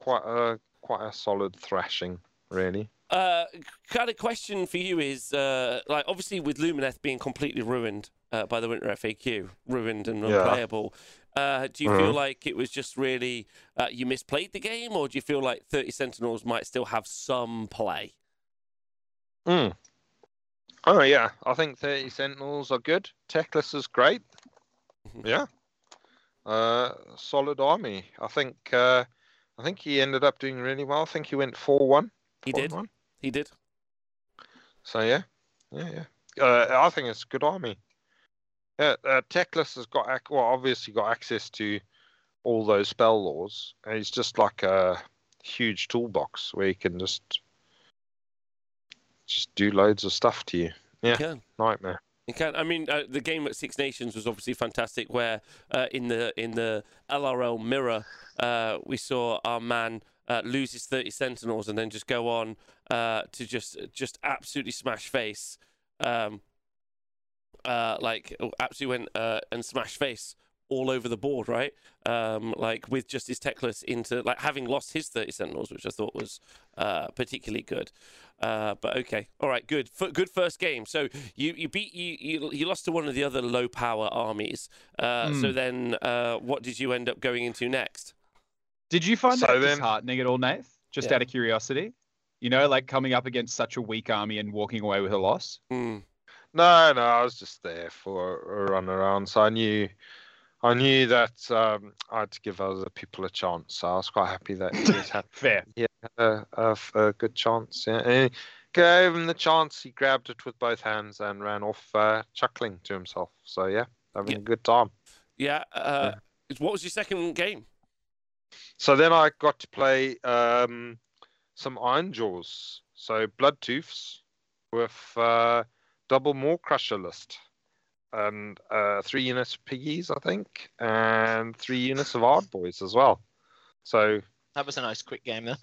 quite a quite a solid thrashing, really. Uh, kind of question for you is uh, like obviously with Lumineth being completely ruined uh, by the Winter FAQ, ruined and Yeah. unplayable. Uh, do you feel Mhm. like it was just really uh, you misplayed the game, or do you feel like Thirty Sentinels might still have some play? Mm. Oh yeah, I think thirty Sentinels are good. Teclis is great. Mhm. Yeah. Uh, solid army. I think. Uh, I think he ended up doing really well. I think he went four one. He did. One. He did. So yeah, yeah, yeah. Uh, I think it's a good army. Yeah, uh, Teclis has got ac- well, obviously got access to all those spell lores, and he's just like a huge toolbox where he can just just do loads of stuff to you. Yeah. He. Nightmare. Can. I mean, uh, the game at Six Nations was obviously fantastic. Where uh, in the in the LRL mirror, uh, we saw our man uh, lose his thirty Sentinels and then just go on uh, to just just absolutely smash face, um, uh, like oh, absolutely went and smash face all over the board, right? Um, like with just his Teclis into like having lost his thirty Sentinels, which I thought was uh, particularly good. Uh, but okay, all right, good, F- good first game. So you you beat you, you you lost to one of the other low power armies. Uh, So Hmm. then, uh, what did you end up going into next? Did you find So that then- disheartening at all, Nath? Just Yeah. out of curiosity, you know, like coming up against such a weak army and walking away with a loss. Hmm. No, no, I was just there for a run around. So I knew, I knew that um, I had to give other people a chance. So I was quite happy that he had Fair. a, a f- a good chance. Yeah, and he gave him the chance. He grabbed it with both hands and ran off, uh, chuckling to himself. So yeah, having Yeah. a good time. Yeah. Uh, What was your second game? So then I got to play um, some Ironjawz. So Bloodtoofs with uh, double Maw Crusher list. And uh, three units of piggies, I think, and three units of Ardboys as well. So That was a nice quick game there.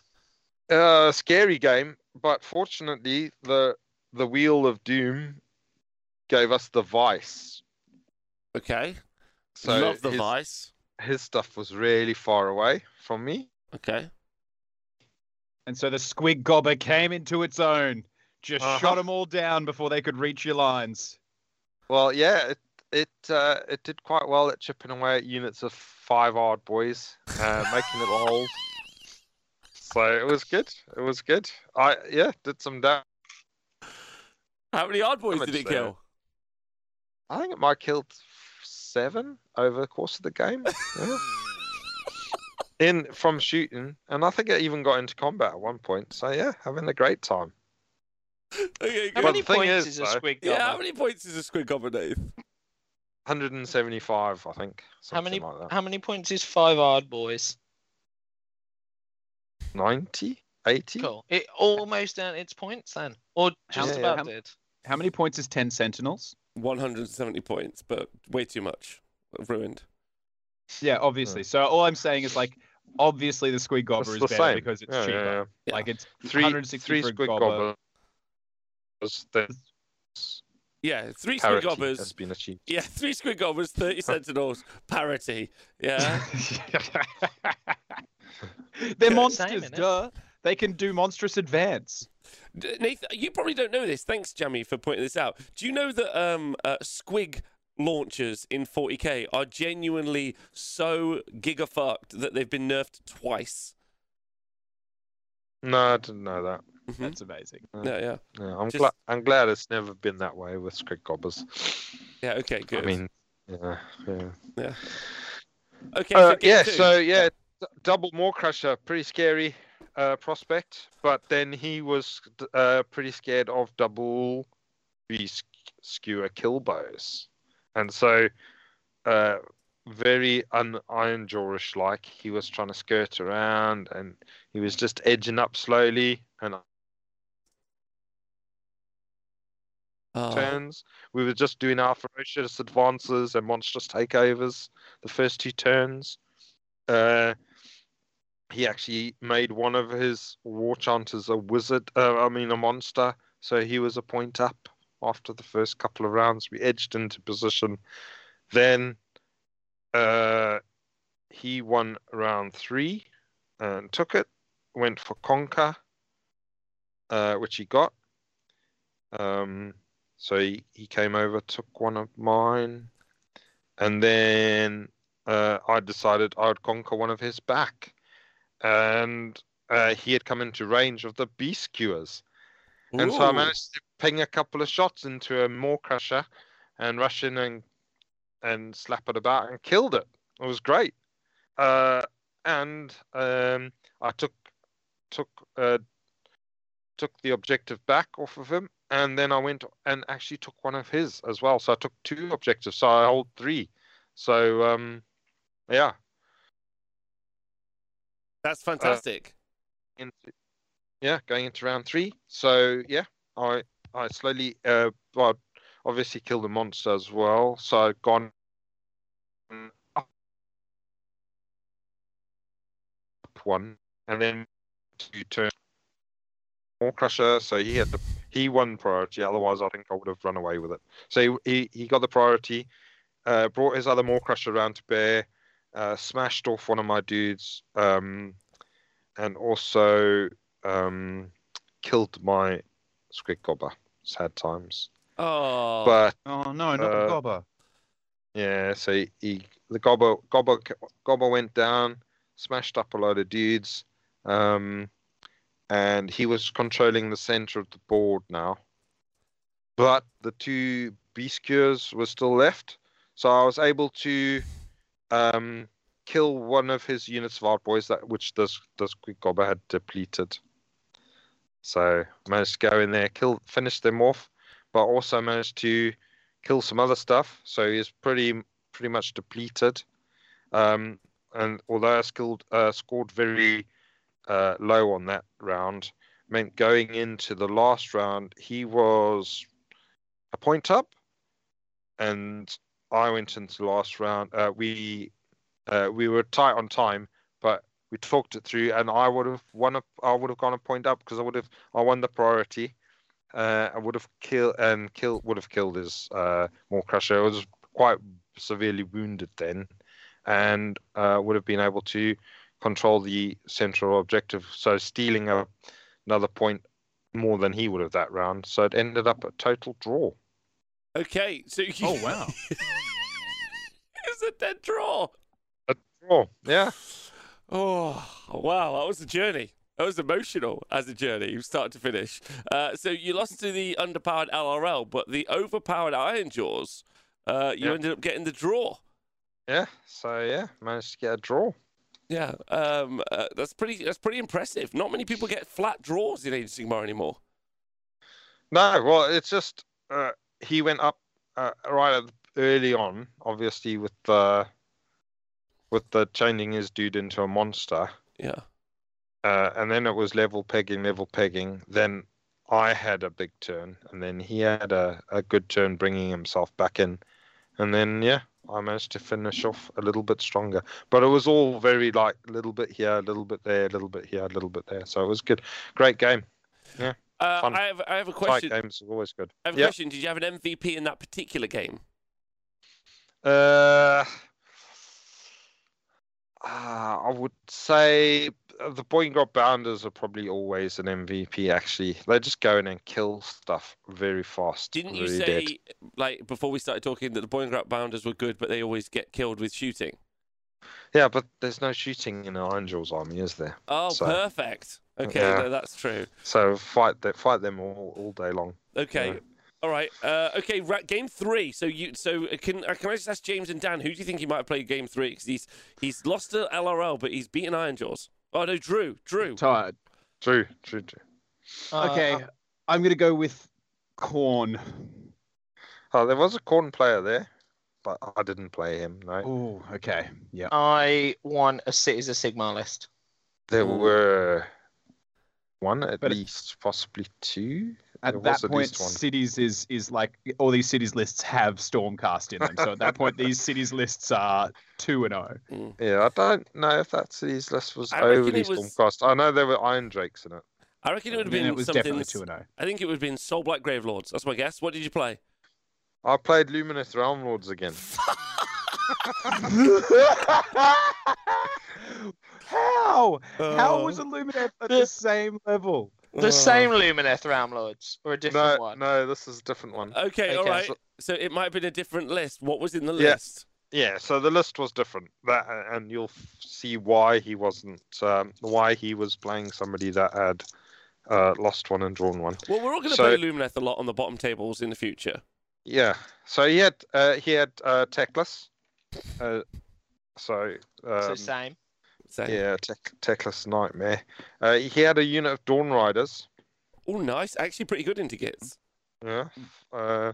uh, scary game, but fortunately the the wheel of doom gave us the vice. Okay. So Love the his, vice. his stuff was really far away from me. Okay. And so the squig gobber came into its own, just Uh-huh. shot them all down before they could reach your lines. Well, yeah, it it uh, it did quite well at chipping away at units of five Ardboys, uh, making little holes. So it was good. It was good. I yeah did some damage. How many Ardboys did it there? kill? I think it might killed seven over the course of the game. Yeah. in from shooting, and I think it even got into combat at one point. So yeah, having a great time. Okay, How. But many points is, is, a though- squid Yeah, how many points is a squig gobba, Dave? 175, I think. How many? Like that. How many points is five Ardboys? 90, 80. Cool. It almost earned its points then, or just Yeah, about yeah. did. How many points is 10 Sentinels? 170 points, but way too much. Ruined. Yeah, obviously. Hmm. So all I'm saying is like, obviously the Squig Gobba is the better same. because it's Yeah, cheaper. yeah, Yeah. Like it's yeah. Three, three for a squig gobba. gobbers. That's Yeah, three squid parity gobbers. has been achieved. Yeah, three squig gobbas, 30 sentinels, parity. Yeah. They're Same, monsters, innit? duh. They can do monstrous advance. D- Nathan, you probably don't know this. Thanks, Jammy, for pointing this out. Do you know that um, uh, squig launchers in 40k are genuinely so gigafucked that they've been nerfed twice? No, I didn't know that. Mhm. That's amazing. Yeah, yeah. Yeah, I'm Just- glad. I'm glad it's never been that way with squig gobbas. Yeah, okay, good. I mean, yeah, yeah. okay, Uh, so yeah, two. so yeah, d- double Maw Crusher, pretty scary uh, prospect. But then he was uh, pretty scared of double beast skewer kill bows, and so uh, very un Iron Jawish like. He was trying to skirt around, and he was just edging up slowly and Oh, turns. We were just doing our ferocious advances and monstrous takeovers the first two turns. Uh, he actually made one of his Warchanters a wizard, uh, I mean, a monster. So he was a point up after the first couple of rounds. We edged into position. Then uh, he won round three and took it, went for Conquer, uh, which he got. Um, so he, he came over, took one of mine, and then uh, I decided I would conquer one of his back. And uh, he had come into range of the beast skewers. And so I managed to ping a couple of shots into a Maw Crusher and rush in and and slap it about and killed it. It was great. Uh, and um, I took took uh, took the objective back off of him, and then I went and actually took one of his as well. So I took two objectives, so I hold three. So um, yeah, That's fantastic. into yeah, going into round three. So yeah, I I slowly uh well obviously killed the monster as well. So I've gone up one and then two turn Maw Crusher. So he had the he won priority. Otherwise, I think I would have run away with it. So he he, he got the priority. Uh, brought his other Maw Crusher around to bear. Uh, smashed off one of my dudes. Um, and also um, killed my squig gobba. Sad times. oh, But Oh no, not Uh, the Gobber. yeah, so he, he the gobber gobber gobber went down, smashed up a load of dudes, um, and he was controlling the center of the board now. But the two beast were still left, so I was able to um, kill one of his units of Ardboys that which this this quick gobber had depleted. So managed to go in there, kill, finish them off, but also managed to kill some other stuff. So he's pretty pretty much depleted. Um, and although I skilled, uh, scored very uh, low on that round, meant going into the last round he was a point up, and I went into the last round. Uh, we uh, we were tight on time, but we talked it through, and I would have won. A, I would have gone a point up because I would have. I won the priority. Uh, I would have killed and kill would have killed his uh, Maw Crusher. I was quite severely wounded then, and uh, would have been able to control the central objective. So stealing a, another point more than he would have that round. So it ended up a total draw. okay. So you... Oh wow. it's a dead draw. A draw. Yeah. Oh wow, that was a journey. That was emotional as a journey, from start to finish. Uh, so you lost to the underpowered LRL, but the overpowered Ironjawz, uh, you Yeah. ended up getting the draw. Yeah. So yeah, managed to get a draw. Yeah, um, uh, that's pretty. That's pretty impressive. Not many people get flat draws in Age of Sigmar anymore. No, well, it's just uh, he went up uh, right early on, obviously with the with the changing his dude into a monster, Yeah. uh, and then it was level pegging, level pegging. Then I had a big turn, and then he had a, a good turn bringing himself back in, and then yeah, I managed to finish off a little bit stronger. But it was all very like a little bit here, a little bit there, a little bit here, a little bit there. So it was good, great game. Uh, I have. I have a question. games are always good. I have a Yeah. question. Did you have an MVP in that particular game? Uh, ah, I would say the Boingrot Bounders are probably always an MVP. Actually, they just go in and kill stuff very fast. Didn't you say, dead. like before we started talking, that the Boingrot Bounders were good, but they always get killed with shooting? Yeah, but there's no shooting in an Angel's army, is there? Oh, So- perfect. Okay, Yeah. no, that's true. So fight them, fight them all, all day long. Okay. All right. Uh, okay. Ra- game three. So you. So uh, can uh, can I just ask James and Dan? Who do you think he might have played game three? Because he's he's lost to LRL, but he's beaten Ironjawz. Oh no, Drew. Drew. Tired. True, true, true. Uh, Okay, I'm gonna go with Khorne. Oh, there was a Khorne player there, but I didn't play him. No, Oh, okay. Yeah. I won a Cities of Sigmar list. there Ooh. were one at But it- least, possibly two. At that point, cities is is like all these cities lists have Stormcast in them. So at that point, these cities lists are two and oh. zero. Yeah, I don't know if that city's list was I overly was- Stormcast. I know there were Irondrakes in it. I reckon it would have been it was something. definitely two and oh. zero. I think it would have been Soulblight Gravelords. That's my guess. What did you play? I played Lumineth Realm Lords again. How? How Uh, was Illuminate at the same level? The uh, same Lumineth Realm Lords or a different No, one? no, this is a different one. Okay, all Okay. right. So it might have been a different list. What was in the Yeah. list? Yeah, so the list was different. That and you'll f- see why he wasn't, um, why he was playing somebody that had uh, lost one and drawn one. Well, we're all going to So- play Lumineth a lot on the bottom tables in the future. Yeah, so he had uh, he had uh, Teclis. Uh, so um, so same. So, yeah, tech, Teclis Nightmare. Uh, he had a unit of Dawn Riders. Oh, nice. Actually, pretty good into Gits. Yeah. Uh,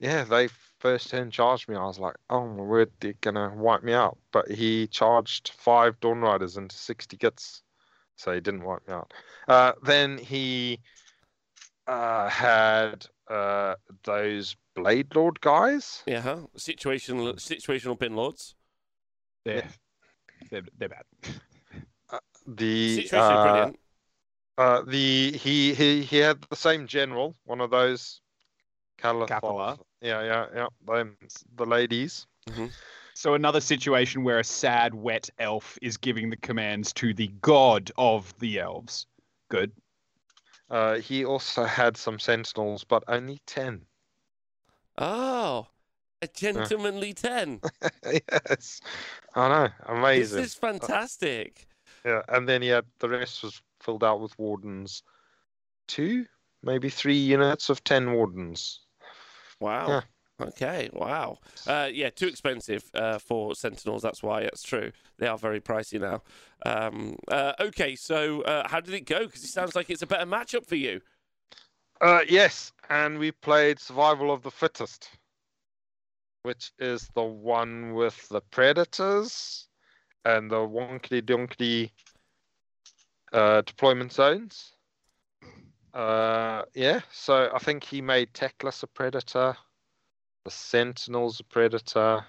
yeah, they first turn charged me. I was like, oh my word, they're gonna wipe me out. But he charged five Dawn Riders into 60 Gits, so he didn't wipe me out. Uh, then he uh, had uh, those Blade Lord guys. Yeah, huh? Situational, situational pin lords. They're, they're, they're bad. The Situational uh, uh, the he, he he had the same general, one of those Caliphal. Capella. Yeah, yeah, yeah. Them, the ladies. So another situation where a sad, wet elf is giving the commands to the god of the elves. Good. Uh, he also had some sentinels, but only ten. Oh, a gentlemanly 10. yes, I know, amazing. This is fantastic. Yeah, and then he had the rest was filled out with wardens. Two, maybe three units of ten wardens. Wow. Yeah. Okay. Wow. Uh, yeah, too expensive uh, for Sentinels. That's why. That's true. They are very pricey now. Um, uh, okay. So, uh, how did it go? Because it sounds like it's a better matchup for you. Uh, yes, and we played Survival of the Fittest, which is the one with the predators and the wonkly donkey uh, deployment zones. Uh, yeah, so I think he made Teclis a predator, the Sentinels a predator.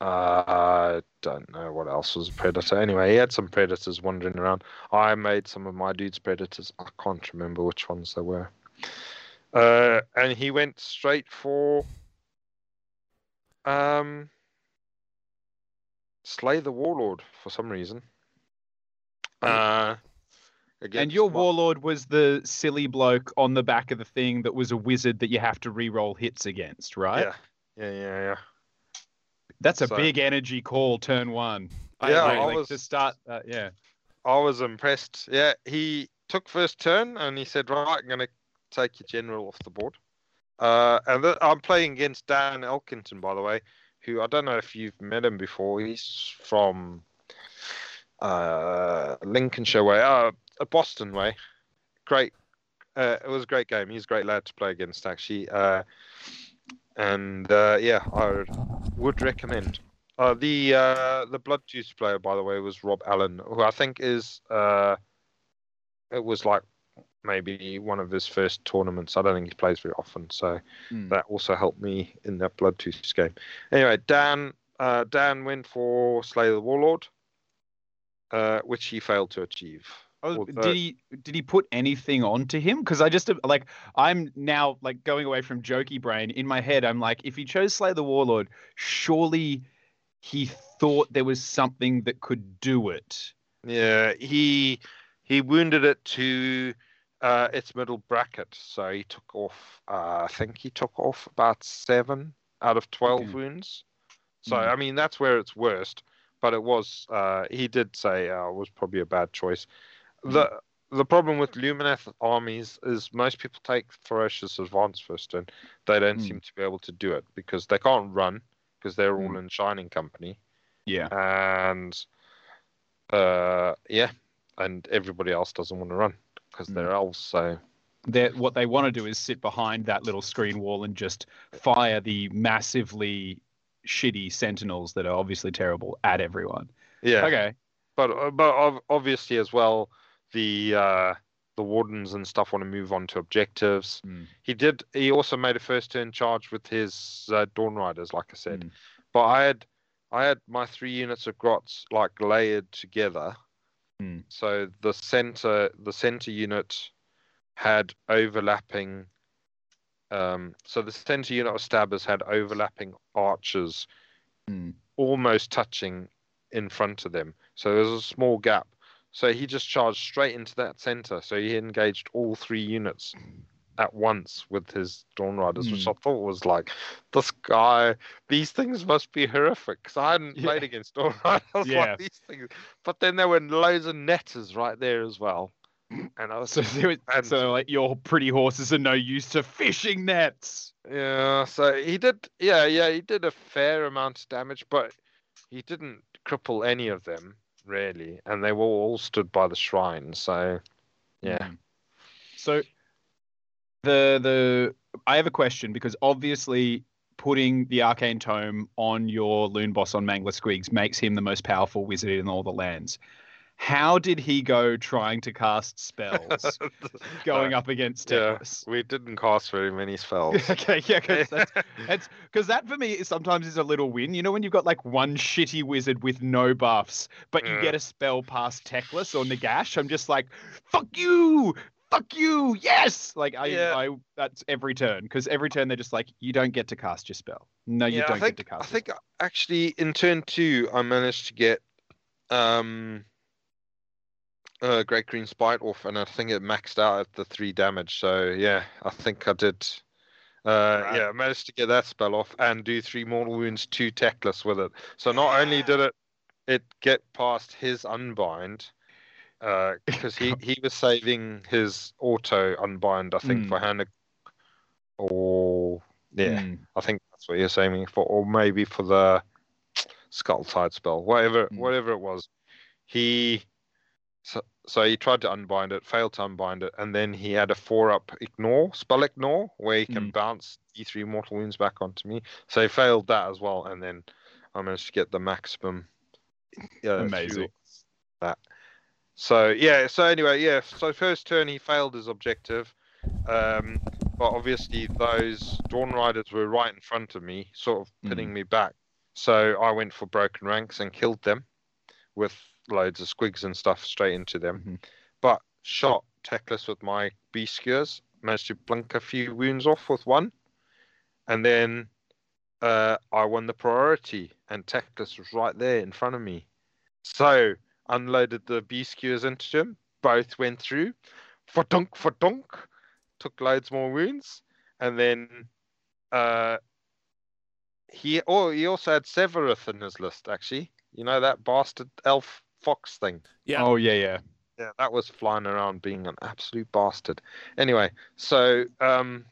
Uh, I don't know what else was a predator. Anyway, he had some predators wandering around. I made some of my dudes predators. I can't remember which ones they were. Uh, and he went straight for um slay the warlord for some reason. Uh, and your warlord was the silly bloke on the back of the thing that was a wizard that you have to re-roll hits against, right? Yeah, yeah, yeah, yeah. That's a So- big energy call, turn one. Yeah. I like was- to start. Uh, yeah. I was impressed. Yeah, he took first turn and he said, "Right, I'm going to take your general off the board." Uh, and th- I'm playing against Dan Elkington, by the way, who I don't know if you've met him before. He's from uh, Lincolnshire way, uh, Boston way. Great. Uh, it was a great game. He's a great lad to play against, actually. Uh, and uh, yeah, I would recommend. Uh, the uh, the Blood Juice player, by the way, was Rob Allen, who I think is uh, it was like maybe one of his first tournaments. I don't think he plays very often, so Mm. that also helped me in that Blood game. Anyway, Dan uh, Dan went for Slay the Warlord, uh, which he failed to achieve. Oh, Although- did he did he put anything onto him? Because I just like I'm now like going away from jokey brain. In my head, I'm like, if he chose Slay the Warlord, surely he thought there was something that could do it. Yeah, he he wounded it to uh, its middle bracket, so he took off. Uh, I think he took off about seven out of twelve Okay. wounds. So Mm. I mean that's where it's worst. But it was. Uh, he did say uh, it was probably a bad choice. The the problem with Lumineth armies is most people take ferocious advance first and They don't Mm. seem to be able to do it because they can't run because they're all Mm. in Shining Company Yeah. and uh, yeah, and everybody else doesn't want to run because Mm. they're also They're, what they want to do is sit behind that little screen wall and just fire the massively shitty sentinels that are obviously terrible at everyone. yeah, Okay. but uh, but obviously as well, the uh, the wardens and stuff want to move on to objectives. Mm. He did. He also made a first turn charge with his uh, Dawn Riders, like I said. Mm. But I had I had my three units of grots like layered together. Mm. So the center the center unit had overlapping. Um, so the center unit of stabbers had overlapping archers, Mm. almost touching in front of them. So there was a small gap. So he just charged straight into that center. So he engaged all three units at once with his Dawn Riders, which Hmm. I thought was like, this guy, these things must be horrific. Because I hadn't Yeah. played against Dawn Riders Yeah. like these things. But then there were loads of netters right there as well. And I was, So, was- And- so like your pretty horses are no use to fishing nets. yeah, so he did, yeah, yeah, he did a fair amount of damage, but he didn't cripple any of them, really. And they were all stood by the shrine. So, yeah. Mhm. So the the I have a question because obviously putting the arcane tome on your loon boss on Mangler Squigs makes him the most powerful wizard in all the lands. How did he go trying to cast spells going up against Yeah, Teclis? we didn't cast very many spells. okay, yeah, because that's It's because that for me is sometimes is a little win. You know when you've got like one shitty wizard with no buffs, but you Mm. get a spell past Teclis or Nagash. I'm just like, fuck you, fuck you, yes. Like I, Yeah. I that's every turn because every turn they're just like, you don't get to cast your spell. No, you yeah, don't think get to cast. I think spell. actually in turn two I managed to get um uh Great Green Spite off and I think it maxed out at the three damage. So yeah, I think I did uh Right. yeah, I managed to get that spell off and do three mortal wounds, two Teclis with it. So not only did it it get past his unbind, uh because he, he was saving his auto unbind, I think, Mm. for Hannah or yeah. Mm, I think that's what you're saying for, or maybe for the Scuttletide spell, whatever, Mm. whatever it was. He so, so he tried to unbind it, failed to unbind it, and then he had a four up ignore spell ignore where he can bounce D3 mortal wounds back onto me. So he failed that as well, and then I managed to get the maximum. Uh, Amazing. That. So yeah. So anyway, yeah. So first turn he failed his objective. Um, but obviously those Dawn Riders were right in front of me, sort of pinning me back. So I went for broken ranks and killed them with loads of squigs and stuff straight into them. Mhm. But shot Teclis with my beast skewers, managed to blink a few wounds off with one, and then uh, I won the priority, and Teclis was right there in front of me. So unloaded the beast skewers into him. Both went through. For dunk, for dunk. Took loads more wounds, and then uh, he oh he also had Sevireth in his list. Actually, you know that bastard elf fox thing. Yeah. Oh yeah, yeah. Yeah, that was flying around being an absolute bastard. Anyway, so um,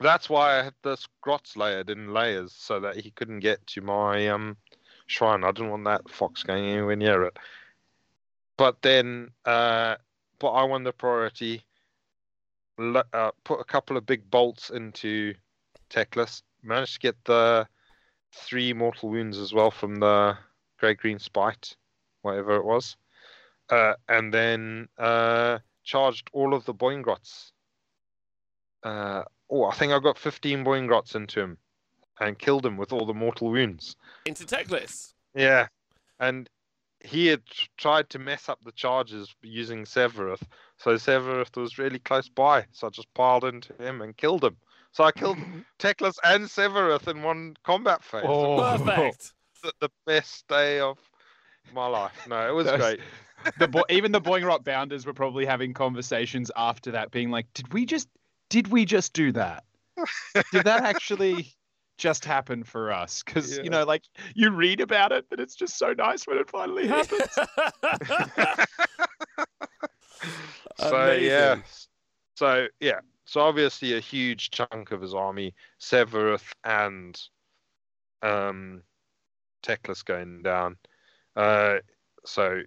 That's why I had the grots layered in layers so that he couldn't get to my um shrine. I didn't want that fox going anywhere near it. But then, uh, but I won the priority. Uh, put a couple of big bolts into Teclis. Managed to get the three mortal wounds as well from the grey green spite, whatever it was. Uh, and then uh, charged all of the Boingrots. Uh, oh, I think I got 15 Boingrots into him and killed him with all the mortal wounds. Into Teclis. Yeah. And he had tried to mess up the charges using Sevireth. So Sevireth was really close by. So I just piled into him and killed him. So I killed Teclis and Sevireth in one combat phase. Oh. Perfect. The, the best day of my life. No, it was That's- great. the bo- even the Boingrot Bounders were probably having conversations after that, being like, "Did we just did we just do that? Did that actually just happened for us?" Because Yeah. you know, like you read about it, but it's just so nice when it finally happens. so yeah. So yeah. So obviously a huge chunk of his army, Sevireth and um Teclis going down. Uh so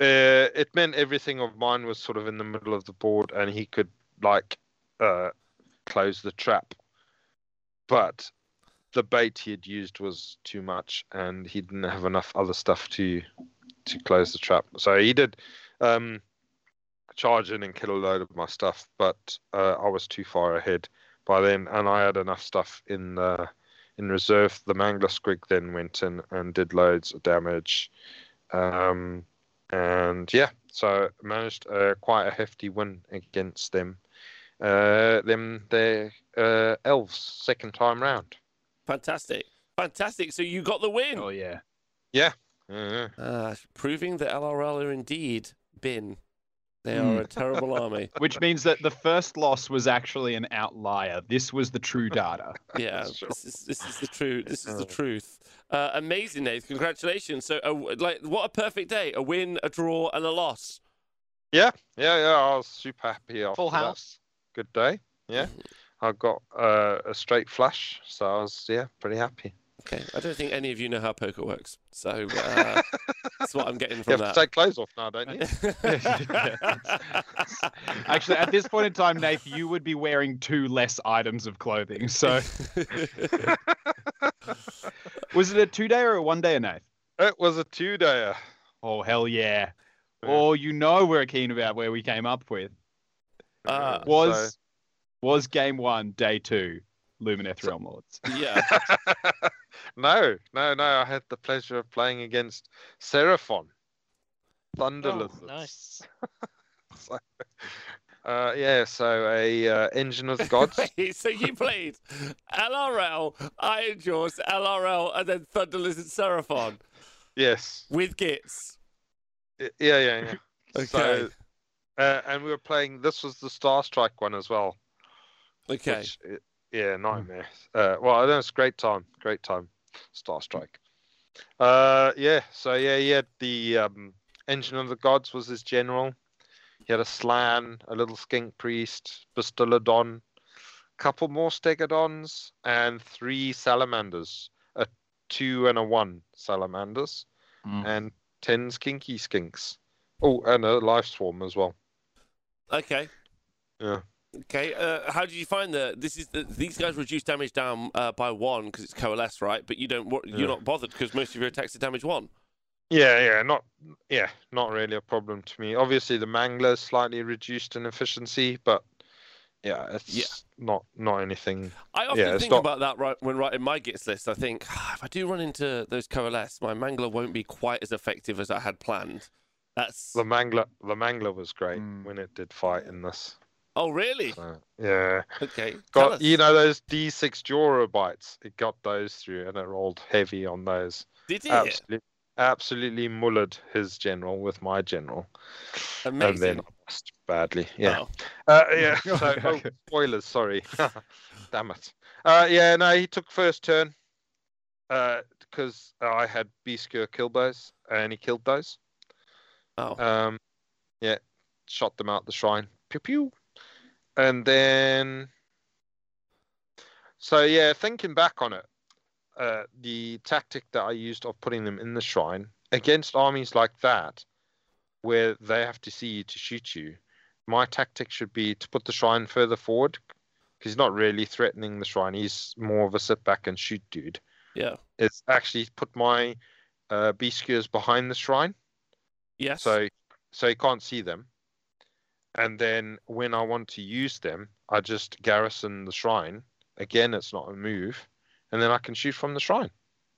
uh, it meant everything of mine was sort of in the middle of the board and he could like uh close the trap. But the bait he had used was too much and he didn't have enough other stuff to to close the trap. So he did um charge in and kill a load of my stuff, but uh, I was too far ahead by then, and I had enough stuff in uh, in reserve. The Mangler Squig then went in and did loads of damage, um, and yeah, so managed uh, quite a hefty win against them. Uh, them their uh, elves second time round. Fantastic. Fantastic. So you got the win. oh yeah. Yeah. Uh, proving that LRL are indeed bin. They Hmm. are a terrible army. Which means that the first loss was actually an outlier. This was the true data. Yeah, Sure. this is this is the truth. This is the truth. Uh, amazing, Nate. Congratulations. So, uh, like, what a perfect day! A win, a draw, and a loss. Yeah, yeah, yeah. I was super happy after Full that. House. good day. Yeah, I got uh, a straight flush, so I was yeah pretty happy. Okay, I don't think any of you know how poker works, so uh, that's what I'm getting from You have that. to take clothes off now, don't you? Actually, at this point in time, Nath, you would be wearing two less items of clothing. So, was it a two day or a one day, Nath? it was a two-dayer. Oh hell yeah! Yeah. Oh, you know we're keen about where we came up with. Uh, Was So- was game one, day two, Lumineth Realm Lords? yeah, no, no, no. I had the pleasure of playing against Seraphon, Thunder Oh, Lizards. nice. So, uh, yeah, so a uh, engine of the gods. Wait, so you played LRL, Ironjawz, LRL, and then Thunder Lizard Seraphon yes. with Gits. Yeah, yeah, yeah. Okay. So, uh, and we were playing. This was the Star Strike one as well. Okay. Which, uh, yeah, nightmare. Uh, well, I know it's great time. Great time. Star Strike. Uh, yeah. So yeah, he had the um, Engine of the Gods was his general. He had a Slan, a little Skink Priest, Bastiladon, couple more Stegadons, and three Salamanders. A two and a one Salamanders, Mm. and ten Skinky Skinks. Oh, and a Life Swarm as well. Okay. Yeah. Okay. Uh, how did you find the? This is the, these guys reduce damage down uh, by one because it's coalesce, right? But you don't. You're Yeah. not bothered because most of your attacks are damage one. Yeah, yeah, not yeah, not really a problem to me. Obviously, the mangler is slightly reduced in efficiency, but yeah, it's Yeah. not not anything. I often Yeah, think not- about that right when writing my gits list. I think "Ah, if I do run into those coalesce, my mangler won't be quite as effective as I had planned. That's The mangler, the mangler was great Mm. when it did fight in this. oh really? So, yeah, Okay. Got you know those D6 Jora bites. It got those through, and it rolled heavy on those. Did it? Absolutely, absolutely mullered his general with my general, Amazing. and then I lost badly. Yeah. Oh. Uh, yeah. So, oh, spoilers. Sorry. Damn it. Uh, yeah. No, he took first turn. Because I had Beastcure kill those, and he killed those. Oh. Um, yeah, shot them out the shrine. Pew pew. And then So yeah, thinking back on it, uh, the tactic that I used of putting them in the shrine against armies like that, where they have to see you to shoot you, my tactic should be to put the shrine further forward, because he's not really threatening the shrine. He's more of a sit back and shoot dude. Yeah. It's actually put my uh, beast skewers behind the shrine, Yes. so so he can't see them. And then when I want to use them, I just garrison the shrine. Again, it's not a move, and then I can shoot from the shrine.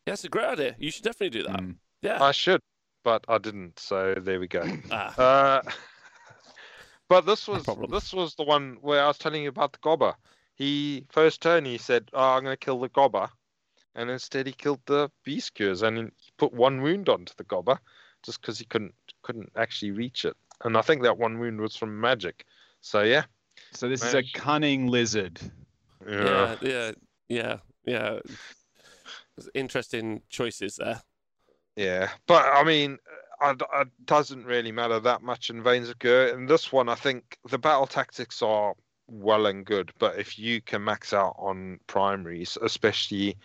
Yeah, that's a great idea. You should definitely do that. Mm. Yeah. I should, but I didn't. So there we go. ah, Uh, but this was problem. this was the one where I was telling you about the gobber. He first turn he said, "Oh, I'm going to kill the gobber," and instead he killed the beast skewers, and he put one wound onto the gobber just because he couldn't couldn't actually reach it. And I think that one wound was from magic. So yeah, So this is a cunning lizard. yeah, yeah, yeah, yeah. There's Interesting choices there. Yeah, but I mean, uh, it, it doesn't really matter that much in Veins of Ghur. In this one, I think the battle tactics are well and good, but if you can max out on primaries, especially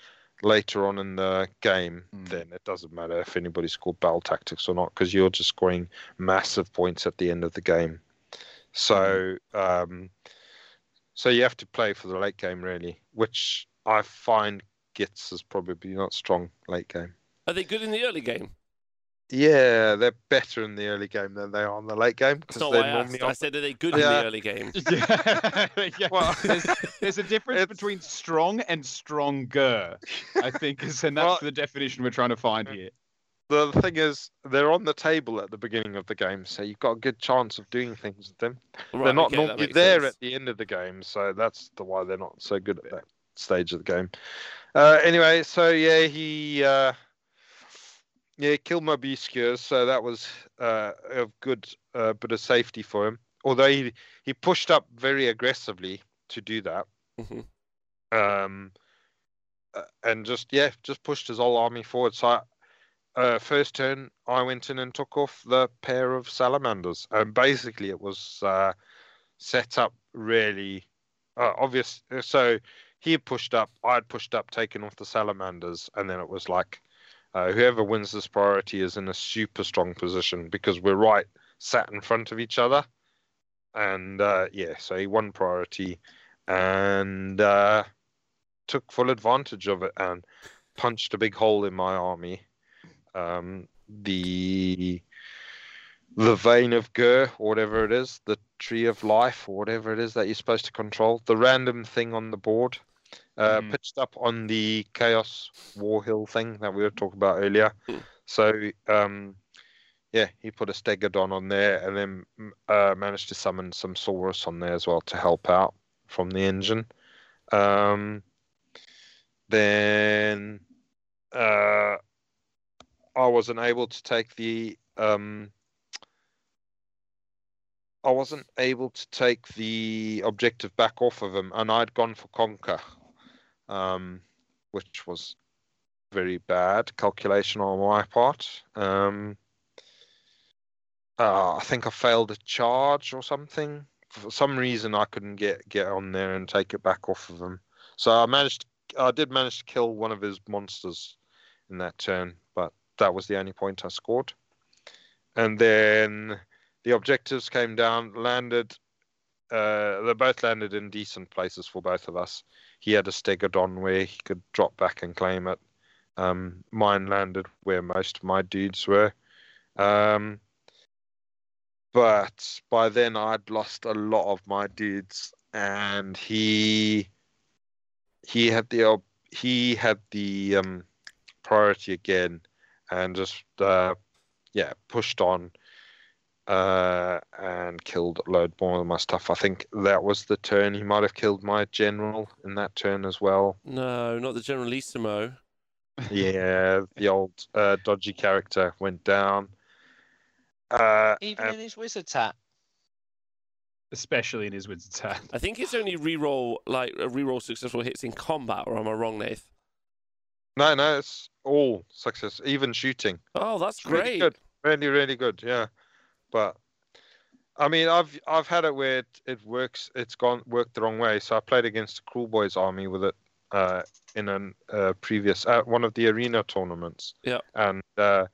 later on in the game, Mm. then it doesn't matter if anybody scored battle tactics or not, because you're just scoring massive points at the end of the game. So, um, so you have to play for the late game, really, which I find Gits is probably not strong late game. Are they good in the early game? Yeah, they're better in the early game than they are in the late game That's because not they're why I normally asked. I said, are they good in the early game? yeah. yeah. Well, there's, there's a difference it's- between strong and stronger, I think, is, and that's Well- the definition we're trying to find here. the thing is, they're on the table at the beginning of the game, so you've got a good chance of doing things with them. Right, they're not okay, normally makes there sense. at the end of the game, so that's the why they're not so good at that stage of the game. Uh, anyway, so yeah, he uh, yeah killed my so that was uh, a good uh, bit of safety for him. Although he he pushed up very aggressively to do that. Mhm. um, uh, and just yeah, just pushed his whole army forward. So, I, uh, first turn, I went in and took off the pair of salamanders, and basically it was uh, set up really uh, obvious. So he had pushed up, I had pushed up, taken off the salamanders, and then it was like uh, whoever wins this priority is in a super strong position because we're right sat in front of each other. And uh, yeah, so he won priority and uh, took full advantage of it and punched a big hole in my army. Um, the the vein of Ghur, or whatever it is, the tree of life, or whatever it is that you're supposed to control, the random thing on the board, uh, Mhm. pitched up on the Chaos War Hill thing that we were talking about earlier. Hmm. So, um, yeah, he put a Stegadon on there and then mm, uh, managed to summon some Saurus on there as well to help out from the engine. Um, then uh, I wasn't able to take the um, I wasn't able to take the objective back off of him, and I'd gone for conquer, um, which was very bad calculation on my part. Um, uh, I think I failed a charge or something. For some reason, I couldn't get get on there and take it back off of him. So I managed. I did manage to kill one of his monsters in that turn, but that was the only point I scored. And then the objectives came down, landed. Uh, they both landed in decent places for both of us. He had a Stegadon where he could drop back and claim it. Um, mine landed where most of my dudes were. Um, but by then I'd lost a lot of my dudes, and he he had the he had the um, priority again, and just uh, yeah pushed on uh, and killed a load more of my stuff. I think that was the turn. He might have killed my general in that turn as well. No, not the Generalissimo. Yeah, the old uh, dodgy character went down. Uh, Even and- in his wizard hat. Especially in his wizard's hat. I think it's only reroll like a reroll successful hits in combat, or am I wrong, Nath? no, no, it's all success, even shooting. Oh, that's It's really great. good. Really, really good. Yeah, but I mean, I've I've had it where it, it works. It's gone worked the wrong way. So I played against the Kruleboyz army with it uh, in a uh, previous uh, one of the arena tournaments. Yeah. And uh,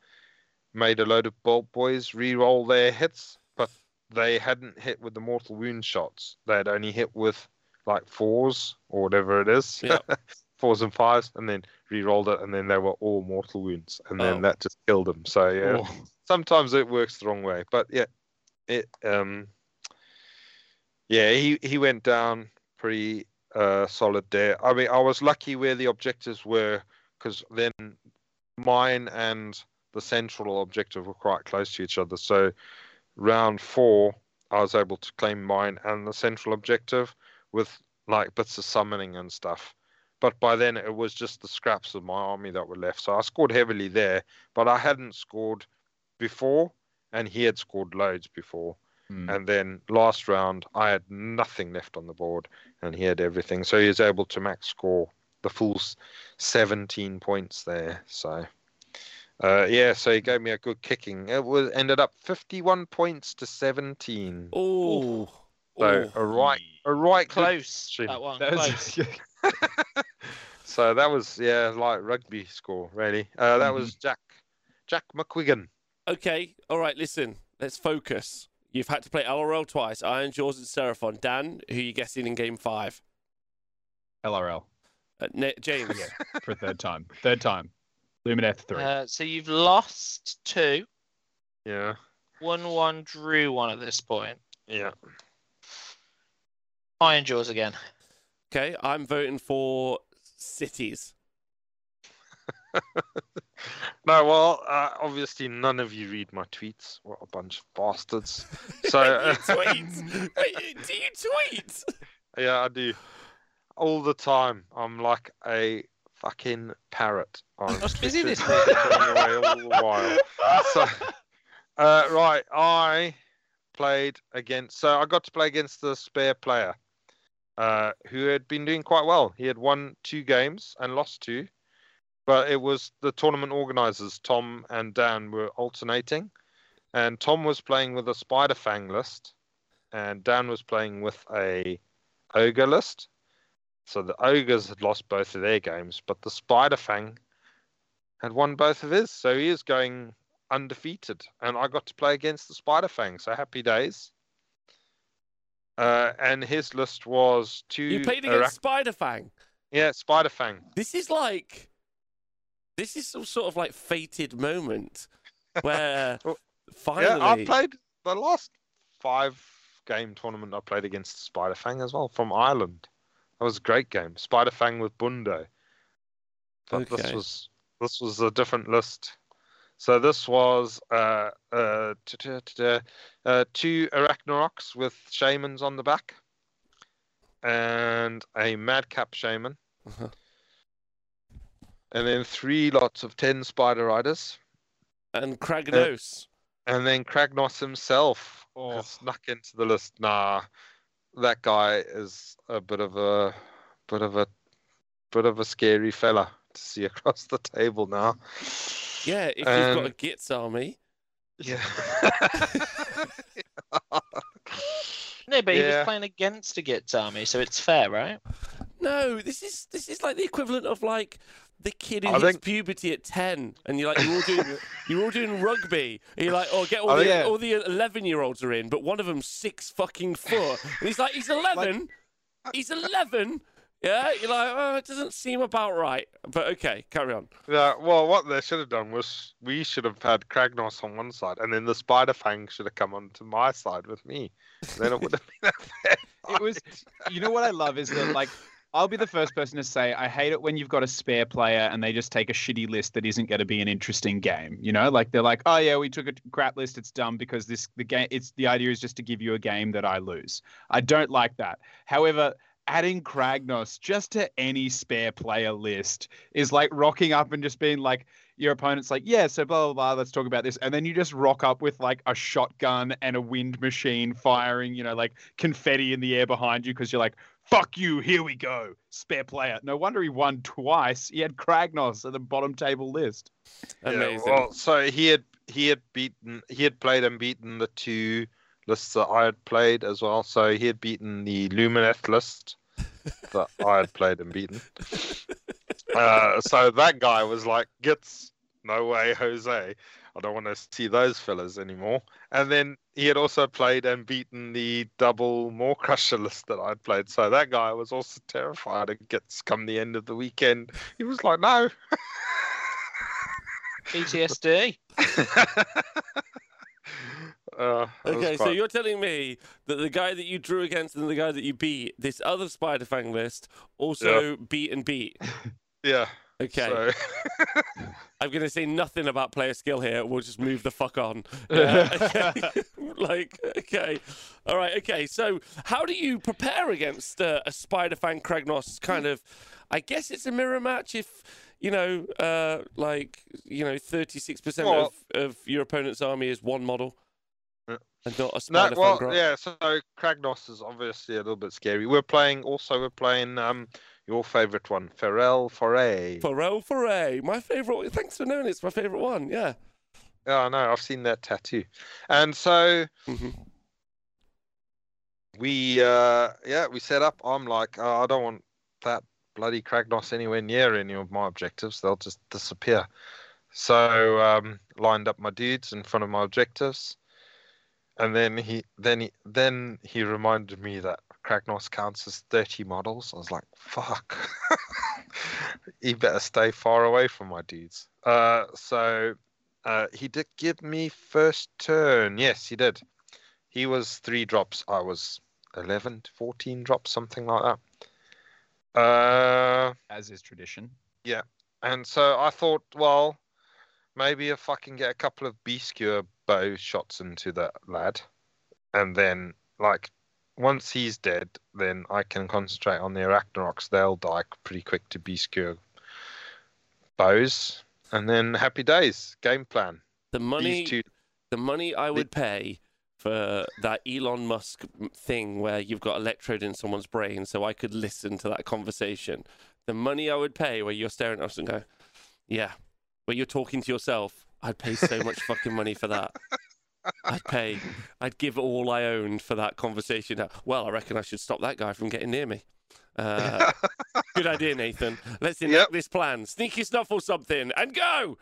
made a load of Boltboyz re-roll their hits, but they hadn't hit with the mortal wound shots. They had only hit with like fours or whatever it is. Yeah. fours and fives, and then re-rolled it, and then they were all mortal wounds, and then Oh. that just killed them. So yeah, Oh. Sometimes it works the wrong way, but yeah, it um, yeah, he he went down pretty uh solid there. I mean, I was lucky where the objectives were because then mine and the central objective were quite close to each other. So round four, I was able to claim mine and the central objective with like bits of summoning and stuff. But by then it was just the scraps of my army that were left. So I scored heavily there, but I hadn't scored before, and he had scored loads before. Hmm. And then last round, I had nothing left on the board, and he had everything. So he was able to max score the full 17 points there. So, uh, yeah, so he gave me a good kicking. It was ended up 51 points to 17. Oh, So a right, a right good Close. That one. That Close. was, So that was yeah, like rugby score really. Uh, that was Jack Jack McQuiggan. Okay, all right. Listen, let's focus. You've had to play LRL twice. Ironjawz and Seraphon. Dan, who you guessing in game five? LRL Uh, Ne- James. for a third time. Third time. Lumineth three. Uh, so you've lost two, Yeah, 1 one, drew one at this point. yeah. Iron Jaws again. Okay, I'm voting for cities. No, well, uh, obviously none of you read my tweets. What a bunch of bastards. So uh, you tweet? Wait, do you tweet? yeah, I do all the time. I'm like a fucking parrot. I'm I busy this away all the while. So, uh, right, I played against. So I got to play against the spare player, uh, who had been doing quite well. He had won two games and lost two, but it was the tournament organizers, Tom and Dan, were alternating, and Tom was playing with a Spider Fang list, and Dan was playing with a ogre list. So the ogres had lost both of their games, but the Spider Fang had won both of his. So he is going undefeated, and I got to play against the Spider Fang. So happy days. Uh, and his list was two. You played Arach- against Spider Fang. yeah, Spider Fang. This is like, this is some sort of like fated moment where Well, finally. Yeah, I played the last five game tournament. I played against Spider Fang as well from Ireland. That was a great game. Spider Fang with Bundo. But Okay. this was this was a different list. So this was uh, uh, uh, two Arachnaroks with shamans on the back, and a Madcap shaman, Uh-huh. And then three lots of ten Spider Riders, and Kragnos. and then Kragnos himself Oh. has snuck into the list. Nah, that guy is a bit of a bit of a bit of a scary fella to see across the table now. yeah, if you've got a Um, Gits army. Yeah. No, but he was playing against a Gits army, so it's fair, right? No, this is this is like the equivalent of like the kid who I hits think- puberty at ten, and you're like you're all doing you're all doing rugby. And you're like, oh, get all I the think- all the eleven year olds are in, but one of them's six fucking foot, and he's like, he's eleven, uh, he's eleven. Yeah, you're like, oh, it doesn't seem about right. But okay, carry on. yeah. Well, what they should have done was we should have had Kragnos on one side, and then the Spider Fang should have come onto my side with me. Then it would have been a fair It was- you know what I love is that like I'll be the first person to say I hate it when you've got a spare player and they just take a shitty list that isn't going to be an interesting game. You know, like they're like, oh yeah, we took a crap list. It's dumb because this the game. It's the idea is just to give you a game that I lose. I don't like that. However. Adding Kragnos just to any spare player list is like rocking up and just being like, your opponent's like, yeah, so blah blah blah. Let's talk about this, and then you just rock up with like a shotgun and a wind machine firing, you know, like confetti in the air behind you because you're like, fuck you, here we go, spare player. No wonder he won twice. He had Kragnos at the bottom table list. Amazing. Yeah, well, so he had he had beaten he had played and beaten the two lists that I had played as well. So he had beaten the Lumineth list that I had played and beaten. Uh, so that guy was like, "Gits no way, Jose. I don't want to see those fellas anymore." And then he had also played and beaten the double Maw Crusher list that I'd played. So that guy was also terrified. It gets come the end of the weekend. He was like, "No." PTSD. Uh, it was Okay, so you're telling me that the guy that you drew against and the guy that you beat, this other Spider Fang list, also beat and beat. yeah. Okay, So, I'm going to say nothing about player skill here. We'll just move the fuck on. Yeah, okay. like, okay. All right, okay. So, how do you prepare against uh, a Spider Fang Kragnos kind of. I guess it's a mirror match if, you know, uh, like, you know, 36% Well- of, of your opponent's army is one model Yeah. and not a no, Spider well, Fang yeah. So Kragnos is obviously a little bit scary. We're playing also. We're playing um your favorite one, Feral Foray. Feral Foray, my favorite. Thanks for knowing it's my favorite one. Yeah. Yeah, I know. I've seen that tattoo. And so Mhm. we, uh, yeah, we set up. I'm like, oh, I don't want that bloody Kragnos anywhere near any of my objectives. They'll just disappear. So um, lined up my dudes in front of my objectives, and then he, then he, then he reminded me that Kragnos counts as 30 models. I was like, fuck. he better stay far away from my dudes. Uh, so uh, he did give me first turn. Yes, he did. He was three drops. I was 11, to 14 drops, something like that. Uh, As is tradition. Yeah. And so I thought, well, maybe if I can get a couple of B skewer bow shots into that lad, and then like once he's dead, then I can concentrate on the Arachnaroks. They'll die pretty quick to B skewer bows, and then happy days. Game plan. The money, two. the money I would pay for that Elon Musk thing where you've got electrode in someone's brain, so I could listen to that conversation. The money I would pay where you're staring at us and go, yeah, where you're talking to yourself. I'd pay so much fucking money for that. I'd pay. I'd give all I owned for that conversation. Well, I reckon I should stop that guy from getting near me. Uh, good idea, Nathan. Let's enact Yep. this plan. Sneaky snuffle something and go.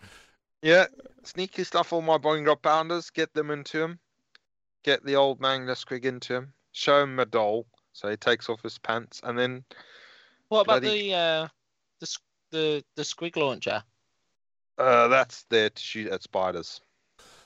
Yeah, sneaky stuff all my Boingrot Bounders, get them into him. Get the old Mangler Squig into him. Show him a doll, so he takes off his pants, and then What about Bloody- the uh, the the the squig launcher? uh, that's there to shoot at spiders.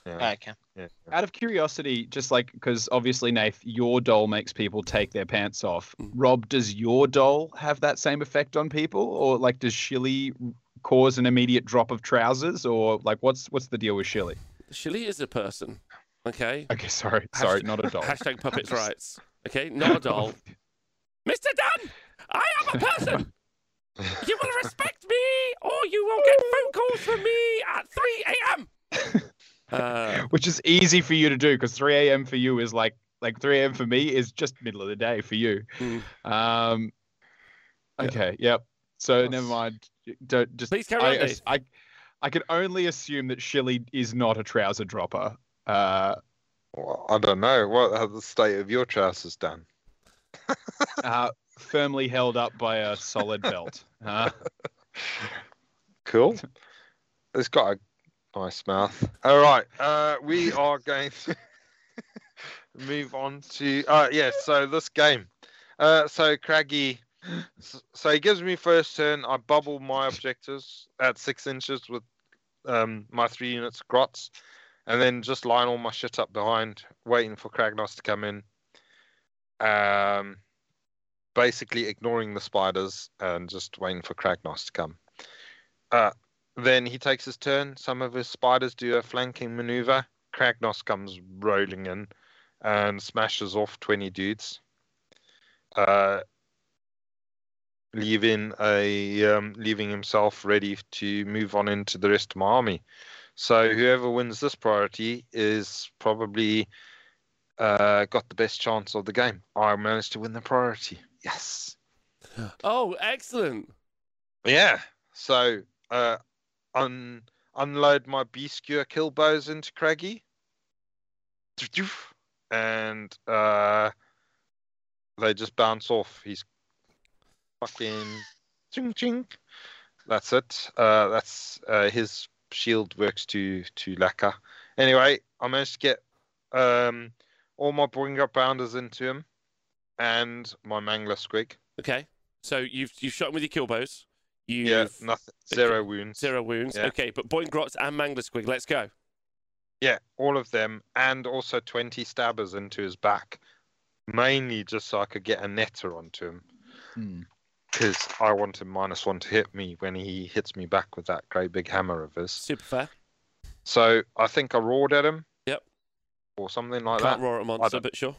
Yeah, Okay. yeah. Out of curiosity, just like because obviously, Nath, your doll makes people take their pants off. Mm. Rob, does your doll have that same effect on people, or like does Shilly cause an immediate drop of trousers, or like what's what's the deal with Shilly? Shilly is a person. Okay. Okay, sorry, sorry, Hashtag- not a doll. Hashtag puppets rights. Okay, not a doll. Mr. Dunn, I am a person. You will respect me, or you will get phone calls from me at 3 a.m. Uh, Which is easy for you to do because 3 a.m. for you is like like 3 a.m. for me is just middle of the day for you. Mm. Um. Yeah. Okay. Yep. So never mind. Don't just. Please carry I, on, Nate. I, I can only assume that Shilly is not a trouser dropper. Uh, Well, I don't know. What how's the state of your trousers done? uh, firmly held up by a solid belt. Uh, Cool. It's got a nice mouth. All right. Uh, we are going to move on to. Uh, yes. so this game. Uh, so Craggy. So he gives me first turn. I bubble my objectives at six inches with um, my three units grots, and then just line all my shit up behind, waiting for Kragnos to come in. Um, basically ignoring the spiders and just waiting for Kragnos to come. Uh, then he takes his turn. Some of his spiders do a flanking maneuver. Kragnos comes rolling in and smashes off 20 dudes. Uh, leaving a um, leaving himself ready to move on into the rest of my army. So whoever wins this priority is probably uh, got the best chance of the game. I managed to win the priority. Yes. oh, excellent. Yeah. So uh, un unload my B skewer kill bows into Craggy. And uh, they just bounce off. He's fucking ching ching. That's it. Uh, that's uh, his shield works to to lacquer. Anyway, I managed to get um, all my Boingrot Bounders into him and my mangler squig. Okay. So you've you've shot him with your kill bows. You've Yeah, nothing. Zero wounds. zero wounds. Yeah. Okay, but Boingrots and Mangler Squig, let's go. Yeah, all of them, and also 20 stabbers into his back, mainly just so I could get a netter onto him, Hmm. because I want him minus one to hit me when he hits me back with that great big hammer of his. Super fair. So I think I roared at him. Yep. Or something like Can't that. roar at a monster, don't- but sure.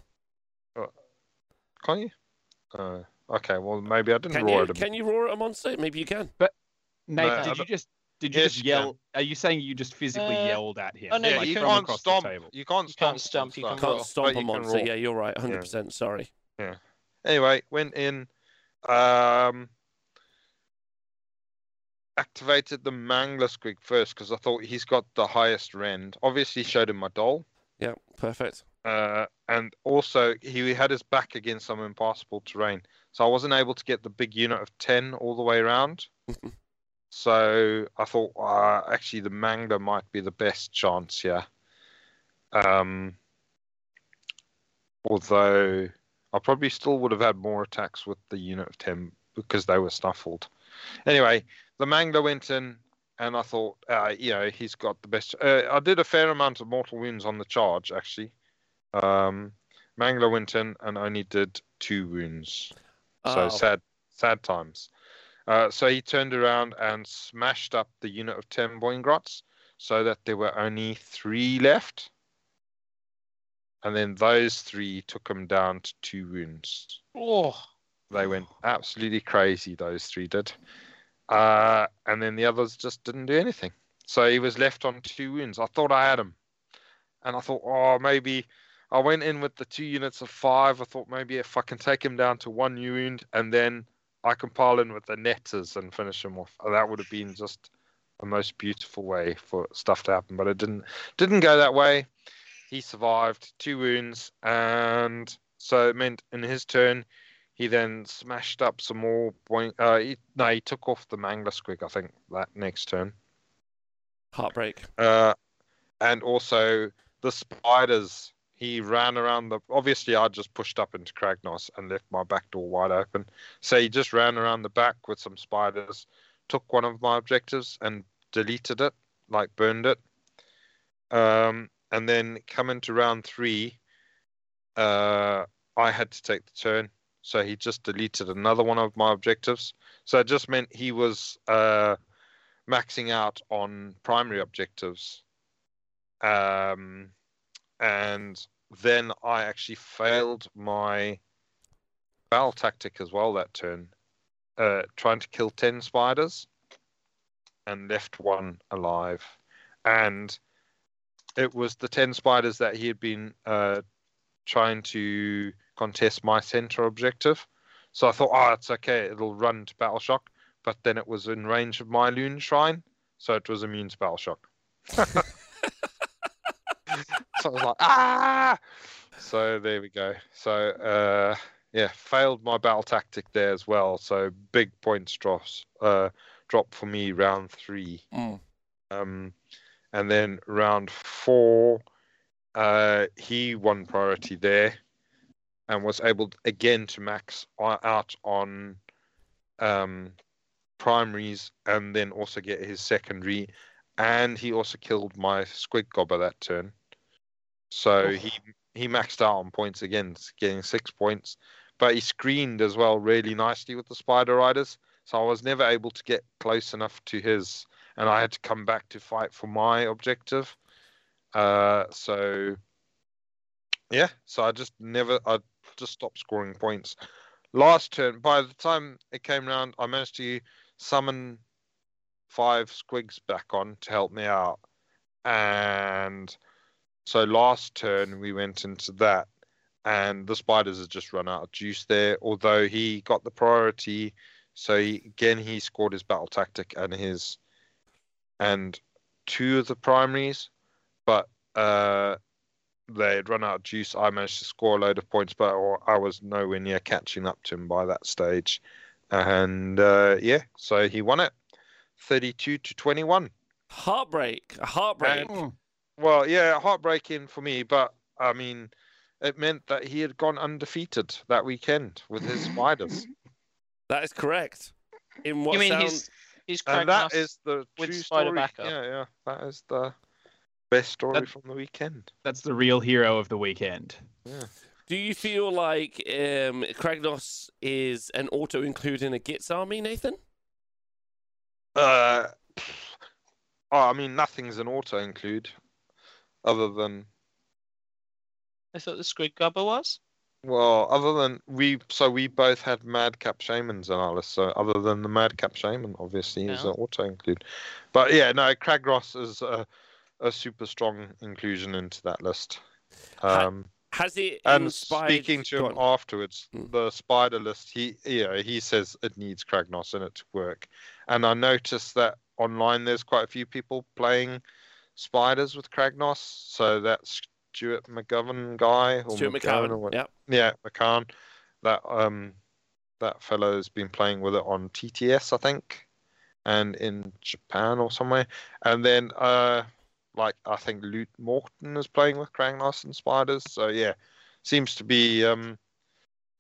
Can't you? Uh, okay, well maybe I didn't Can roar you at him. can you roar at a monster? Maybe you can. But Nate, No, I did you just did you Yes, just you can. yell? Are you saying you just physically Uh, yelled at him? oh, no, yeah, like you from can't across stomp. the table? You can't You stomp. can't stomp, you stuff, can Can't roar. stomp a can monster. roar. Yeah, you're right. 100%. Sorry. Yeah. Anyway, went in, um, activated the Mangler Squig first because I thought he's got the highest rend. Obviously, showed him my doll, Yeah, perfect. uh, and also he had his back against some impassable terrain, so I wasn't able to get the big unit of ten all the way around. so I thought, uh, actually, the Mangler might be the best chance here. Um, although I probably still would have had more attacks with the unit of 10 because they were snuffled. Anyway, the Mangler went in, and I thought, uh, you know, he's got the best. Uh, I did a fair amount of mortal wounds on the charge, actually. Um, Mangler went in and only did two wounds. So Oh, sad, sad times. Uh, so he turned around and smashed up the unit of 10 Boingrots so that there were only three left. And then those three took him down to two wounds. Oh, They went absolutely crazy, those three did. Uh, and then the others just didn't do anything. So he was left on two wounds. I thought I had him. And I thought, oh, maybe I went in with the two units of five. I thought maybe if I can take him down to one wound and then I can pile in with the netters and finish him off. That would have been just a most beautiful way for stuff to happen. But it didn't didn't go that way. He survived two wounds, and so it meant in his turn he then smashed up some more point. Uh, he, no, he took off the Mangler Squig, I think, that next turn. heartbreak. Uh, and also the spiders. He ran around the. Obviously, I just pushed up into Kragnos and left my back door wide open. So he just ran around the back with some spiders, took one of my objectives and deleted it, like burned it. Um, and then coming to round three, uh, I had to take the turn. So he just deleted another one of my objectives. So it just meant he was uh, maxing out on primary objectives. Um, and then I actually failed my battle tactic as well that turn, uh, trying to kill 10 spiders and left one alive. And it was the 10 spiders that he had been uh, trying to contest my center objective. So I thought, oh, it's okay, it'll run to battle shock. But then it was in range of my loon shrine, so it was immune to battle shock. so I was like, ah! So there we go. So uh, yeah, failed my battle tactic there as well. So big points drops, uh, drop for me round three. Mm. Um, and then round four, uh, he won priority there and was able again to max out on um, primaries and then also get his secondary. And he also killed my squig gobba that turn. So he he maxed out on points again, getting six points. But he screened as well really nicely with the spider riders. So I was never able to get close enough to his and I had to come back to fight for my objective. Uh, so yeah, so I just never, I just stopped scoring points. Last turn, by the time it came round, I managed to summon five squigs back on to help me out, and so last turn we went into that, and the spiders had just run out of juice there. Although he got the priority, so he, again he scored his battle tactic and his and two of the primaries, but uh, they had run out of juice. I managed to score a load of points, but I was nowhere near catching up to him by that stage. and uh, yeah, so he won it, thirty-two to twenty-one. Heartbreak. A heartbreak. And- Well, yeah, heartbreaking for me, but I mean, it meant that he had gone undefeated that weekend with his spiders, That is correct. In what you mean sound... he's he's Craig and that Moss- is the with true spider story. backup. Yeah, yeah, that is the best story That- from the weekend. That's the real hero of the weekend. Do you feel like um, Kragnos is an auto include in a Gits army, Nathan? Uh, oh, I mean, nothing's an auto include, other than I thought the Squig Gobba was. well, other than we. So we both had Madcap Shamans on our list. So other than the Madcap Shaman, obviously, is Yeah. an auto include. But yeah, no, Kragnos is a, a super strong inclusion into that list. Ha- Um, Has it and inspired... speaking to him afterwards, Mm. the spider list, he yeah, he says it needs Kragnos in it to work. And I noticed that online there's quite a few people playing spiders with Kragnos. So that's Stuart McGovern guy or Stuart McGovern or what- Yeah. yeah, McCann. That um that fellow's been playing with it on TTS, I think, and in Japan or somewhere. And then uh like I think Lute Morton is playing with Kragnos and Spiders. So yeah, seems to be um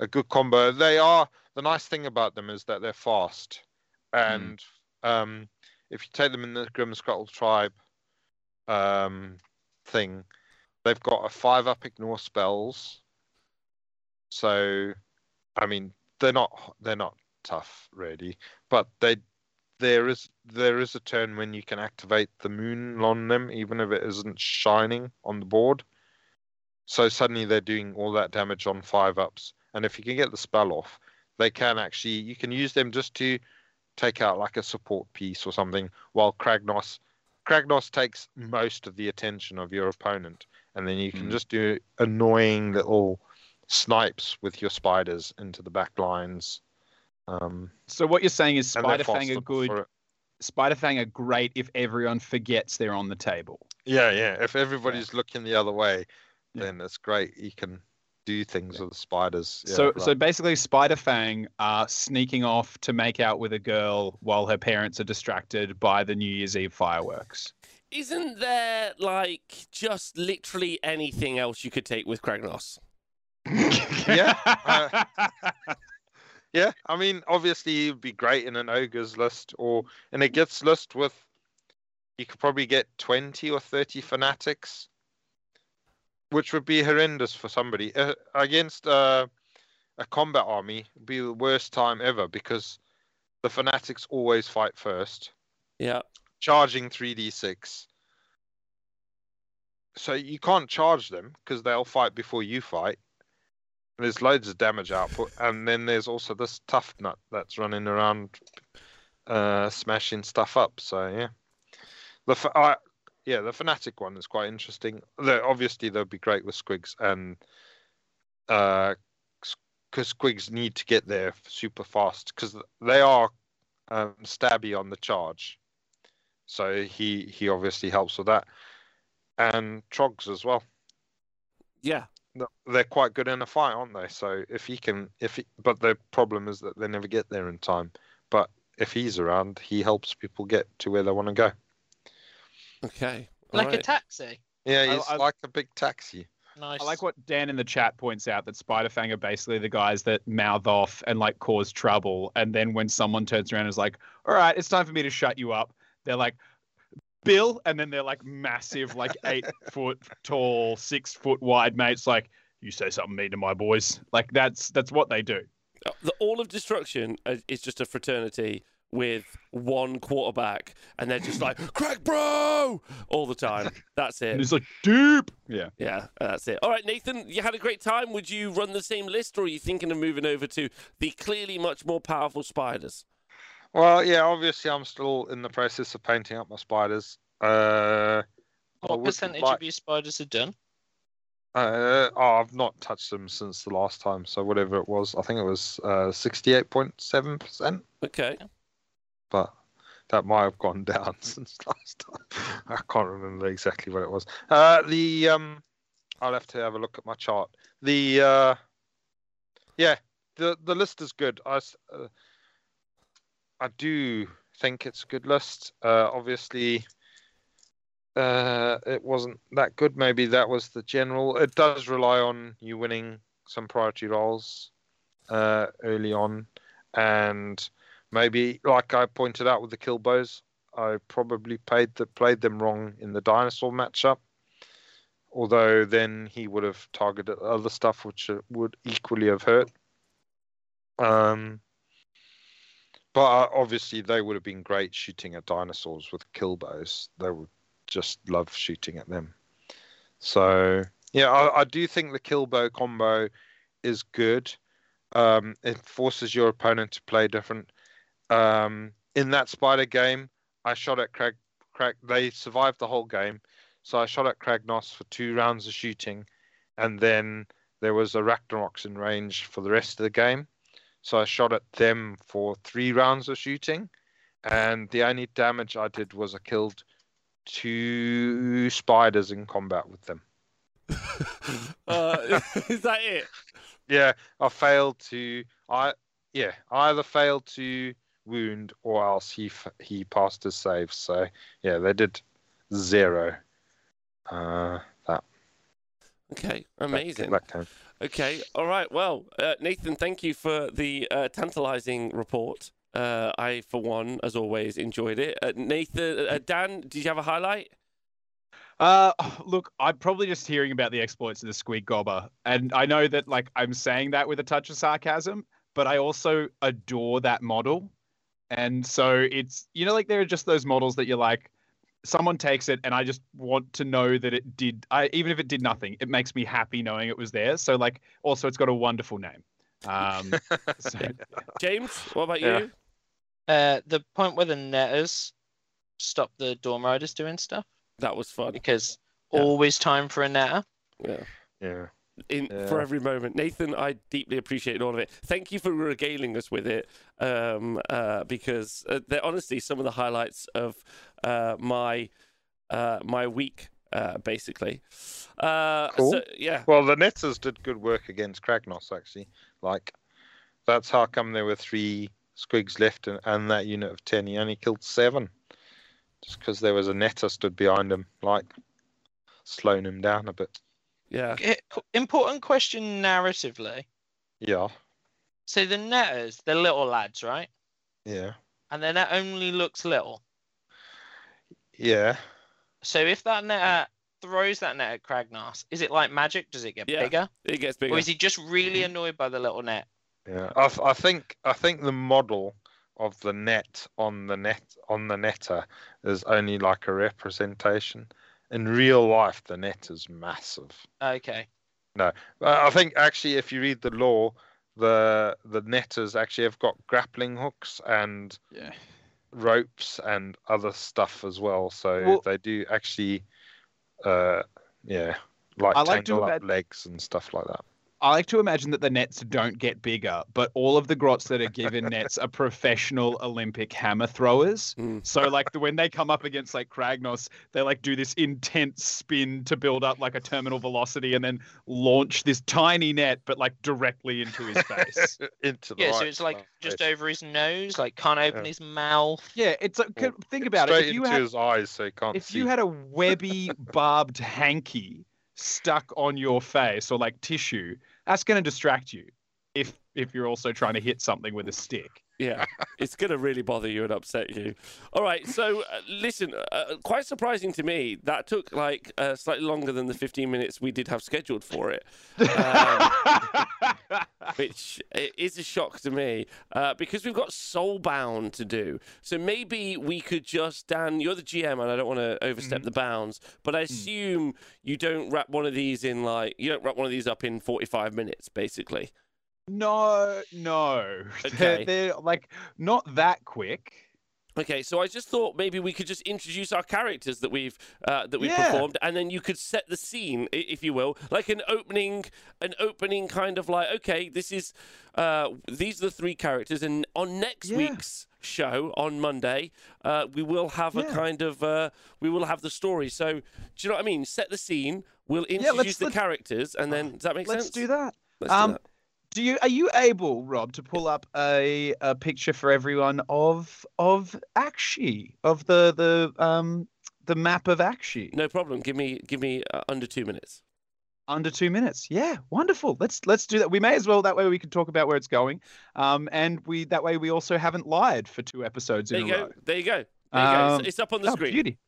a good combo. They are the nice thing about them is that they're fast. And um if you take them in the Grim Scuttle tribe um thing, they've got a five up ignore spells. So I mean they're not they're not tough really, but they there is there is a turn when you can activate the moon on them even if it isn't shining on the board. So suddenly they're doing all that damage on five ups, and if you can get the spell off, they can actually you can use them just to take out like a support piece or something. While Kragnos Kragnos takes most of the attention of your opponent, and then you can Mm. just do annoying little snipes with your spiders into the back lines. Um, So what you're saying is Spider Fang are good. Spider Fang are great if everyone forgets they're on the table. Yeah, yeah. If everybody's looking the other way, Yeah. then it's great. You can do things with spiders. Yeah, so like- so basically Spider Fang are sneaking off to make out with a girl while her parents are distracted by the New Year's Eve fireworks. Isn't there like just literally anything else you could take with Kragnos? Yeah, uh, yeah. I mean, obviously, it'd be great in an ogres list or in a gits list with. You could probably get twenty or thirty fanatics, which would be horrendous for somebody uh, against uh, a combat army. Would be the worst time ever because the fanatics always fight first. Yeah. charging 3d6. So you can't charge them because they'll fight before you fight. There's loads of damage output, and then there's also this tough nut that's running around, uh, smashing stuff up. So yeah, the fa- I, yeah the fanatic one is quite interesting. obviously they'll be great with squigs and uh, because squigs need to get there super fast because they are um, stabby on the charge. So he he obviously helps with that, and Trogs as well. Yeah. They're quite good in a fight, aren't they? So if he can, if he, but the problem is that they never get there in time. But if he's around, he helps people get to where they want to go. Okay. Like a taxi. Yeah, I- he's I- like a big taxi. Nice. I like what Dan in the chat points out that Spiderfang are basically the guys that mouth off and like cause trouble. And then when someone turns around and is like, all right, it's time for me to shut you up, they're like, Bill. And then they're like massive, like eight foot tall, six foot wide mates, like, you say something mean to my boys. Like that's that's what they do. The All of Destruction is- is just a fraternity with one quarterback, and they're just like, crack bro, all the time. That's And it. it's like deep. Yeah. Yeah, that's it. All right, Nathan, you had a great time. Would you run the same list, or are you thinking of moving over to the clearly much more powerful spiders? Well, yeah, obviously I'm still in the process of painting up my spiders. Uh, what percentage like- of your spiders are done? Uh, oh, I've not touched them since the last time, so whatever it was, I think it was uh, 68.7%, Okay. But that might have gone down since last time. I can't remember exactly what it was. Uh, the um, I'll have to have a look at my chart. The uh, yeah, the the list is good. I uh, I do think it's a good list. Uh, obviously, uh, it wasn't that good. Maybe that was the general. It does rely on you winning some priority rolls uh, early on, and maybe, like I pointed out with the Killbows, I probably played the, played them wrong in the dinosaur matchup. Although then he would have targeted other stuff, which would equally have hurt. Um, but uh, obviously, they would have been great shooting at dinosaurs with kill bows. They would just love shooting at them. So yeah, I, I do think the kill bow combo is good. Um, it forces your opponent to play different. Um, in that spider game, I shot at Crag. Crag. They survived the whole game, so I shot at Kragnos for two rounds of shooting, and then there was a Arachnaroks in range for the rest of the game. So I shot at them for three rounds of shooting, and the only damage I did was I killed two spiders in combat with them. uh, is that it? Yeah, I failed to. I yeah, I either failed to wound or else he he passed his save. So yeah, they did zero. Uh, that. Okay, amazing. That, that Okay, all right. Well, uh, Nathan, thank you for the uh, tantalizing report. Uh, I, for one, as always, enjoyed it. Uh, Nathan, uh, Dan, did you have a highlight? Uh, look, I'm probably just hearing about the exploits of the Squig Gobba, and I know that like I'm saying that with a touch of sarcasm, but I also adore that model, and so it's you know like there are just those models that you're like, someone takes it, and I just want to know that it did. I even if it did nothing, it makes me happy knowing it was there. So like, also it's got a wonderful name. Um, so, James, what about Yeah. you? Uh, the point where the netters stop the dorm riders doing stuff That was fun. because Yeah. always time for a netter. Yeah. yeah. In Yeah. for every moment. Nathan, I deeply appreciate all of it. Thank you for regaling us with it, um, uh, because uh, they're honestly some of the highlights of uh, my uh, my week, uh, basically. Uh, Cool. So, yeah, Well, the Netters did good work against Kragnos, actually. Like, that's how come there were three squigs left and, and that unit of 10. He only killed seven. Just because there was a Netter stood behind him, like, slowing him down a bit. Yeah, Important question narratively. Yeah, So the netters, they're little lads, right? yeah, And their net only looks little. yeah. So if that netter throws that net at Kragnos, is it like magic? Does it get Yeah. bigger? it gets bigger. Or is he just really mm-hmm. annoyed by the little net? Yeah, I, I think I think the model of the net on the net on the netter is only like a representation. In real life, the net is massive. Okay. No, I think actually, if you read the lore, the the netters actually have got grappling hooks and yeah. ropes and other stuff as well. So Well- they do actually, uh, yeah, like I like tangle up legs and stuff like that. I like to imagine that the nets don't get bigger, but all of the grots that are given nets are professional Olympic hammer throwers. Mm. So like the, when they come up against like Kragnos, they like do this intense spin to build up like a terminal velocity and then launch this tiny net, but like directly into his face. Into the Yeah, so it's like side. just over his nose, like can't open Yeah. his mouth. yeah, it's a, Well, think about it. straight If into had his eyes, so he can't if see. you had a webby barbed hanky stuck on your face or like tissue, that's going to distract you. If if you're also trying to hit something with a stick. Yeah, it's going to really bother you and upset you. All right, so uh, listen, uh, quite surprising to me, that took like uh, slightly longer than the 15 minutes we did have scheduled for it, Um, which i- is a shock to me uh, because we've got Soulbound to do. So maybe we could just, Dan, you're the GM and I don't want to overstep the bounds, but I assume you don't wrap one of these in like, you don't wrap one of these up in 45 minutes, basically. No, no. Okay. They're, they're like not that quick. Okay, so I just thought maybe we could just introduce our characters that we've uh, that we've Yeah. performed, and then you could set the scene, if you will, like an opening, an opening kind of like, okay, this is uh, these are the three characters, and on next Yeah. week's show on Monday, uh, we will have a kind of uh, we will have the story. So do you know what I mean? Set the scene. We'll let's- introduce the let's- characters, and then does that make sense? Let's do that. Let's do Um, that. Do you are you able, Rob, to pull up a, a picture for everyone of of Aqshy of the the um the map of Aqshy No problem. Give me give me uh, under two minutes. under two minutes? Yeah, wonderful. Let's let's do that. We may as well that way we can talk about where it's going, um, and we that way we also haven't lied for two episodes There in you a go. row. There you go. There you go. Um, It's, it's up on the Oh, screen. Beauty,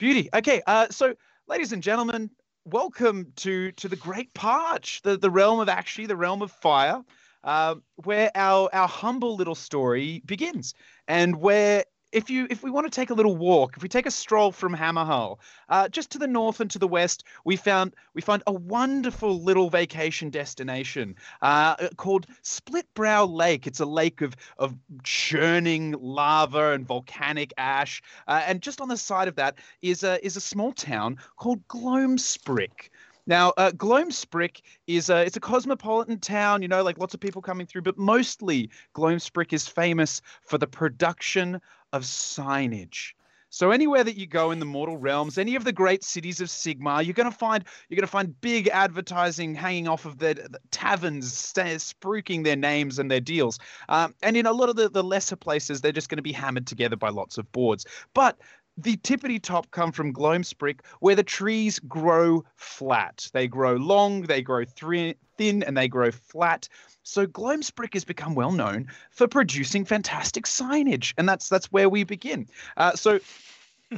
beauty. Okay, uh, so ladies and gentlemen, welcome to to the Great Parch, the the realm of Aqshy the realm of fire, uh, where our our humble little story begins, and where. If you if we want to take a little walk, if we take a stroll from Hammerhal, uh, just to the north and to the west, we found we find a wonderful little vacation destination uh, called Split Brow Lake. It's a lake of of churning lava and volcanic ash, uh, and just on the side of that is a is a small town called Gloamsprick. Now, uh, Gloamsprick is a it's a cosmopolitan town. You know, like lots of people coming through, but mostly Gloamsprick is famous for the production of signage. So anywhere that you go in the mortal realms, any of the great cities of Sigmar, you're going to find you're going to find big advertising hanging off of their the taverns, sta- spruiking their names and their deals. Um, and in a lot of the, the lesser places, they're just going to be hammered together by lots of boards. But the tippity top come from Gloamsprick, where the trees grow flat. They grow long, they grow thin, and they grow flat. So Gloamsprick has become well known for producing fantastic signage, and that's that's where we begin. Uh, so.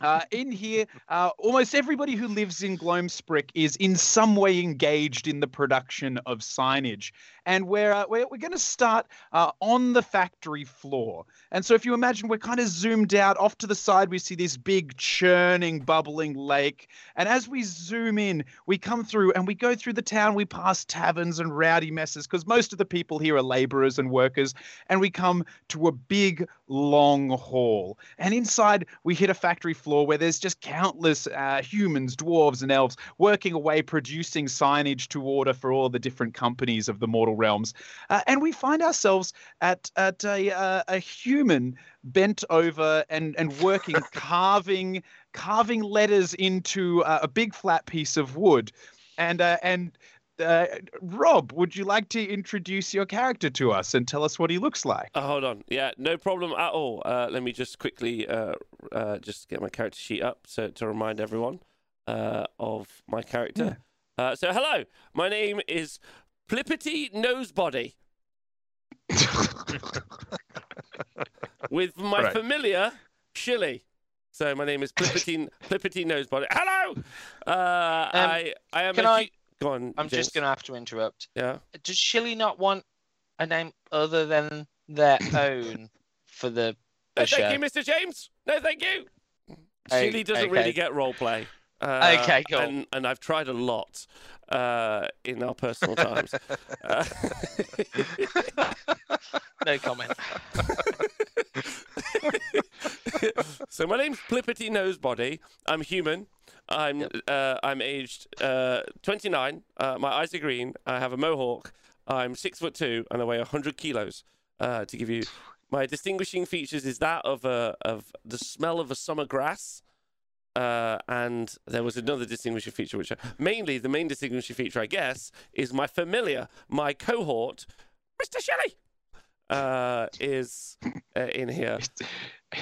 Uh, in here, uh, almost everybody who lives in Gloamsprick is in some way engaged in the production of signage, and we're uh, we're, we're going to start uh, on the factory floor. And so, if you imagine, we're kind of zoomed out off to the side, we see this big churning, bubbling lake, and as we zoom in, we come through and we go through the town. We pass taverns and rowdy messes because most of the people here are laborers and workers, and we come to a big, long hall. And inside, we hit a factory floor where there's just countless uh, humans, dwarves, and elves working away, producing signage to order for all the different companies of the mortal realms. Uh, and we find ourselves at at a uh, a human bent over and and working, carving carving letters into uh, a big flat piece of wood, and uh, and. Uh, Rob, would you like to introduce your character to us and tell us what he looks like? Uh, hold on. Yeah, no problem at all. Uh, let me just quickly uh, uh, just get my character sheet up so to remind everyone uh, of my character. Uh, so, hello, my name is Plippity Nosebody. with my Right. familiar Shilly. So my name is Plippity Plippity Nosebody. Hello. Uh, I I am. can a I- Go on. I'm James. just going to have to interrupt. Yeah. Does Shilly not want a name other than their own for the, the No, show? thank you, Mr. James. No, thank you. Oh, Shilly doesn't really get role play. Uh, Okay, cool. And, and I've tried a lot uh, in our personal times. Uh, No comment. so my name's Plippity Nosebody. I'm human. I'm uh, I'm aged uh, 29. Uh, my eyes are green. I have a mohawk. I'm six foot two and I weigh 100 kilos. Uh, to give you my distinguishing features is that of a of the smell of a summer grass. Uh, and there was another distinguishing feature, which I, mainly the main distinguishing feature, I guess, is my familiar, my cohort, Mr. Shelley, uh, is uh, in here.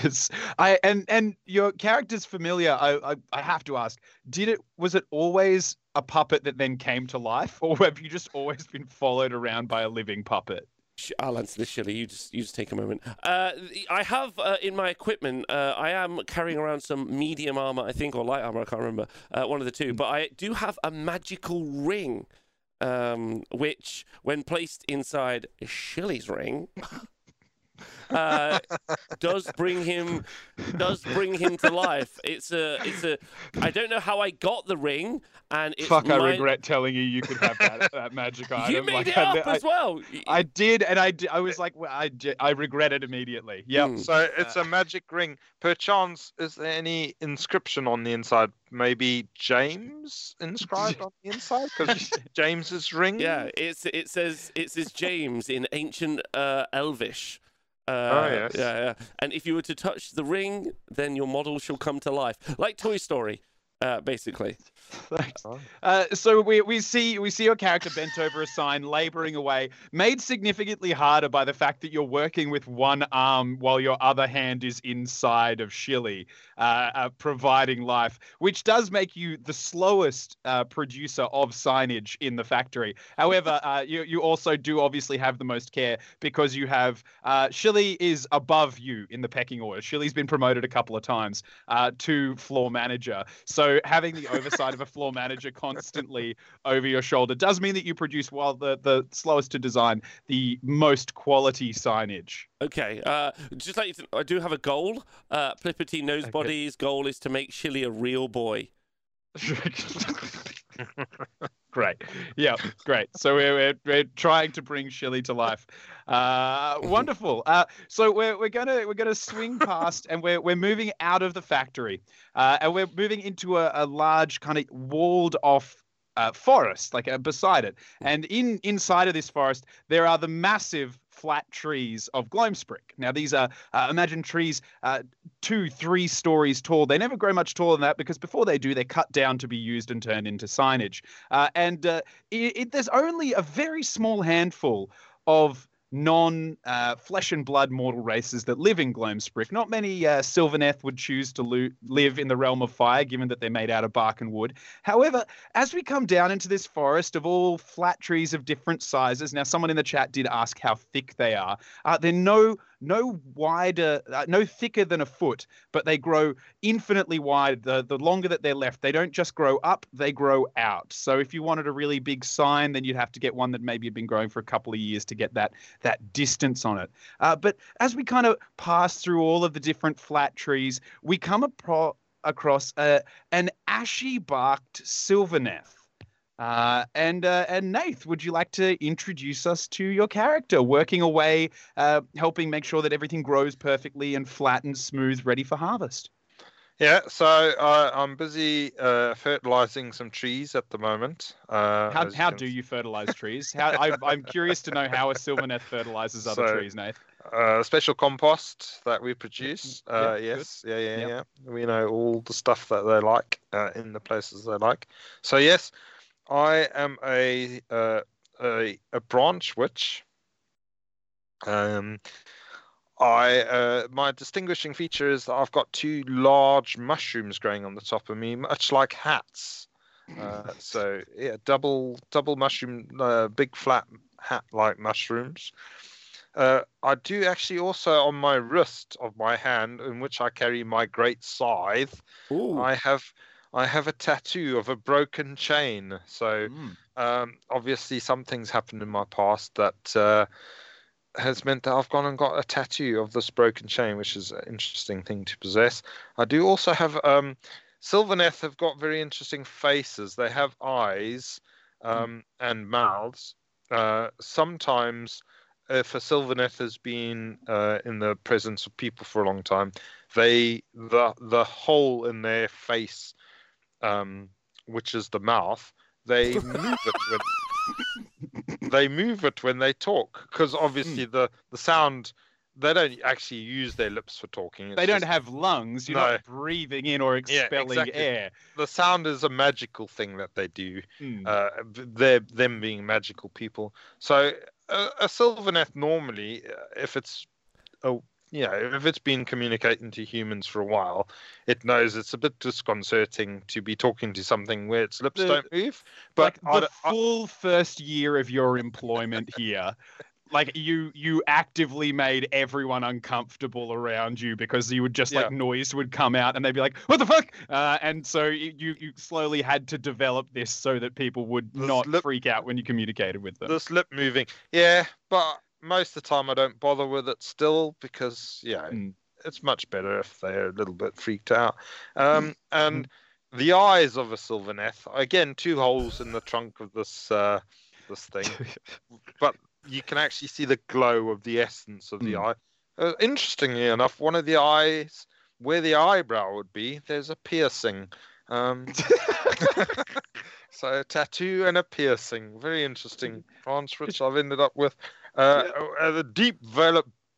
Is I and and your character's familiar. I, I I have to ask: Did it was it always a puppet that then came to life, or have you just always been followed around by a living puppet? I'll answer this, Shirley. You just you just take a moment. Uh, I have uh, in my equipment. Uh, I am carrying around some medium armor, I think, or light armor. I can't remember. Uh, one of the two. But I do have a magical ring, um, which, when placed inside Shirley's ring, uh, does bring him does bring him to life. It's a it's a. I don't know how I got the ring, and it's Fuck! I regret telling you you could have that, that magic item. You made Like, it I, up I, as well. Y- I did, and I did, I was like, well, I di- I regret it immediately. Yep. Hmm. So it's a magic ring. Perchance, is there any inscription on the inside? Maybe James inscribed on the inside? Because James's ring? Yeah, it's it says it says James in ancient uh, Elvish. Uh, Oh, yes. Yeah, yeah. And if you were to touch the ring, then your model shall come to life, like Toy Story. uh, basically. Thanks. Oh. Uh, so we, we see we see your character bent over a sign, laboring away, made significantly harder by the fact that you're working with one arm while your other hand is inside of Shilly, uh, uh, providing life, which does make you the slowest uh, producer of signage in the factory. However, uh, you you also do obviously have the most care because you have uh, Shilly is above you in the pecking order. Shilly's been promoted a couple of times uh, to floor manager, so having the oversight of a floor manager constantly over your shoulder does mean that you produce while the the slowest to design the most quality signage. Okay, uh, just like to, I do have a goal. Uh, Flippity Nosebody's goal is to make Shilly a real boy. great. Yeah, great. So we're, we're, we're trying to bring Shilly to life. Uh, wonderful. Uh, so we're, we're gonna we're gonna swing past and we're we're moving out of the factory. Uh, and we're moving into a, a large kind of walled off uh, forest, like uh, beside it. And in inside of this forest, there are the massive flat trees of Gloamsprick. Now, these are uh, imagine trees uh, two, three stories tall. They never grow much taller than that because before they do, they're cut down to be used and turned into signage. Uh, and uh, it, it, there's only a very small handful of non uh, flesh and blood mortal races that live in Gloamsprick. Not many uh, Sylvaneth would choose to lo- live in the realm of fire, given that they're made out of bark and wood. However, as we come down into this forest of all flat trees of different sizes, now someone in the chat did ask how thick they are. Uh, they're no no wider, uh, no thicker than a foot, but they grow infinitely wide. The, the longer that they're left, they don't just grow up, they grow out. So if you wanted a really big sign, then you'd have to get one that maybe had been growing for a couple of years to get that that distance on it. Uh, but as we kind of pass through all of the different flat trees, we come apro- across uh, an ashy barked sylvaneth. Uh, and uh, and Nath, would you like to introduce us to your character, working away, uh, helping make sure that everything grows perfectly and flat and smooth, ready for harvest? Yeah, so uh, I'm busy uh, fertilizing some trees at the moment. Uh, How how can do you fertilize trees? How I, I'm curious to know how a sylvaneth fertilizes other So- trees, Nath. uh, special compost that we produce. yeah, Uh, good. yes, yeah, yeah, Yep. yeah. We know all the stuff that they like uh, in the places they like. So yes, I am a uh, a, a Branchwych. Um, I uh, my distinguishing feature is that I've got two large mushrooms growing on the top of me, much like hats. Uh, so yeah, double double mushroom, uh, big flat hat-like mushrooms. Uh, I do actually also on my wrist of my hand, in which I carry my great scythe. Ooh. I have I have a tattoo of a broken chain. So Mm. um, obviously something's happened in my past that uh, has meant that I've gone and got a tattoo of this broken chain, which is an interesting thing to possess. I do also have um, Sylvaneth have got very interesting faces. They have eyes um, and mouths. Uh, sometimes, if a Sylvaneth has been uh, in the presence of people for a long time, they the the hole in their face, um, which is the mouth, they move it when they move it when they talk because obviously the the sound they don't actually use their lips for talking. They don't just- have lungs. You're No. not breathing in or expelling Yeah, exactly. air. the sound is a magical thing that they do. Mm. Uh, they're them being magical people. So a, a Sylvaneth normally, uh, if it's oh you know if it's been communicating to humans for a while, it knows it's a bit disconcerting to be talking to something where its lips The- don't move. But like the I- full first year of your employment here like you you actively made everyone uncomfortable around you because you would just like noise would come out and they'd be like what the fuck? Uh, and so you you slowly had to develop this so that people would This not lip- freak out when you communicated with them. This lip moving, yeah, but most of the time I don't bother with it still because yeah, Mm. it's much better if they're a little bit freaked out. Um, and the eyes of a Sylvaneth, again, two holes in the trunk of this uh, this thing, but you can actually see the glow of the essence of the Mm. eye. Uh, interestingly enough, one of the eyes, where the eyebrow would be, there's a piercing. Um, so a tattoo and a piercing, very interesting Branchwych I've ended up with. Uh, uh, the deep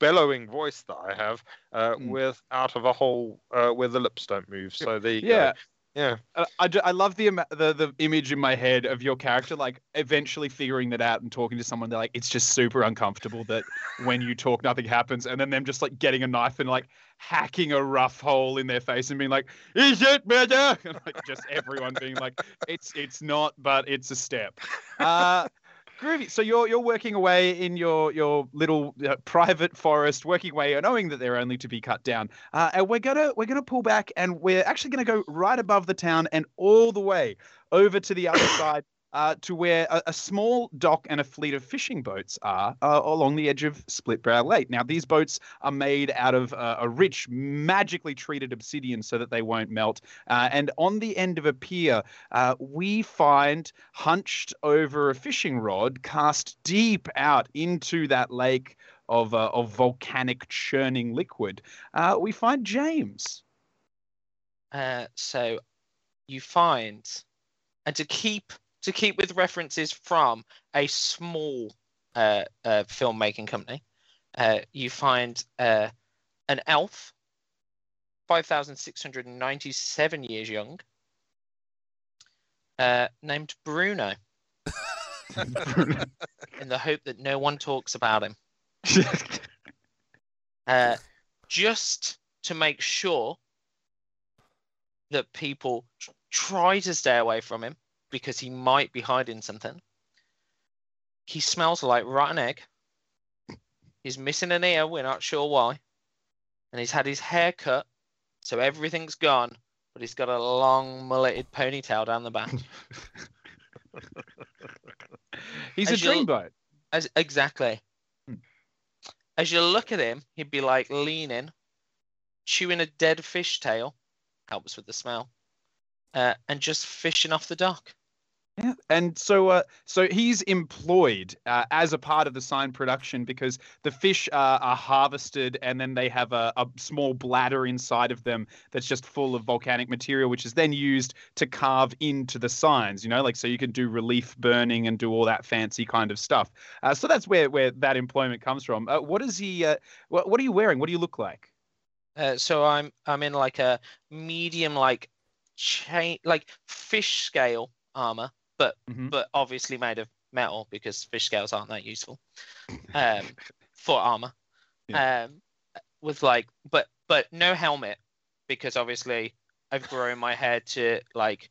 bellowing voice that I have, uh, Mm. with out of a hole uh, where the lips don't move. So there you yeah Yeah. Uh, I, do- I love the, the the image in my head of your character like eventually figuring that out and talking to someone. They're like, it's just super uncomfortable that when you talk, nothing happens, and then them just like getting a knife and like hacking a rough hole in their face and being like, "Is it better?" And like just everyone being like, "It's it's not, but it's a step." Uh, Groovy. So you're you're working away in your your little uh, private forest, working away, knowing that they're only to be cut down. Uh, and we're gonna we're gonna pull back, and we're actually gonna go right above the town and all the way over to the other side. Uh, to where a, a small dock and a fleet of fishing boats are uh, along the edge of Split Brow Lake. Now, these boats are made out of uh, a rich, magically treated obsidian so that they won't melt. Uh, and on the end of a pier, uh, we find hunched over a fishing rod cast deep out into that lake of, uh, of volcanic churning liquid. We find James. So you find, and to keep to keep with references from a small uh, uh, filmmaking company, uh, you find uh, an elf, five thousand six hundred and ninety-seven years young, uh, named Bruno, in the hope that no one talks about him. uh, just to make sure that people tr- try to stay away from him because he might be hiding something. He smells like rotten egg. He's missing an ear, we're not sure why. And he's had his hair cut, so everything's gone, but he's got a long mulleted ponytail down the back. He's As a dreamboat. As exactly. Hmm. As you look at him, he'd be like leaning, chewing a dead fish tail, helps with the smell, uh, and just fishing off the dock. Yeah, and so uh, so he's employed uh, as a part of the sign production because the fish are harvested and then they have a, a small bladder inside of them that's just full of volcanic material, which is then used to carve into the signs. You know, like so you can do relief burning and do all that fancy kind of stuff. Uh, so that's where where that employment comes from. Uh, what is he? Uh, what, what are you wearing? What do you look like? So I'm I'm in like a medium like chain like fish scale armor, but Mhm. but obviously made of metal because fish scales aren't that useful um, for armor. Um, with like but but no helmet because obviously I've grown my hair to like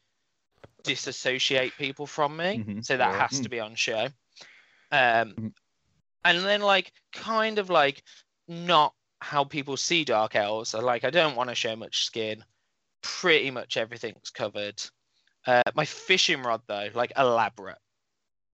disassociate people from me, Mhm. so that Yeah. has to be on show. Um, Mhm. and then like kind of like not how people see dark elves. So like I don't want to show much skin. Pretty much everything's covered. Uh, my fishing rod though, like elaborate,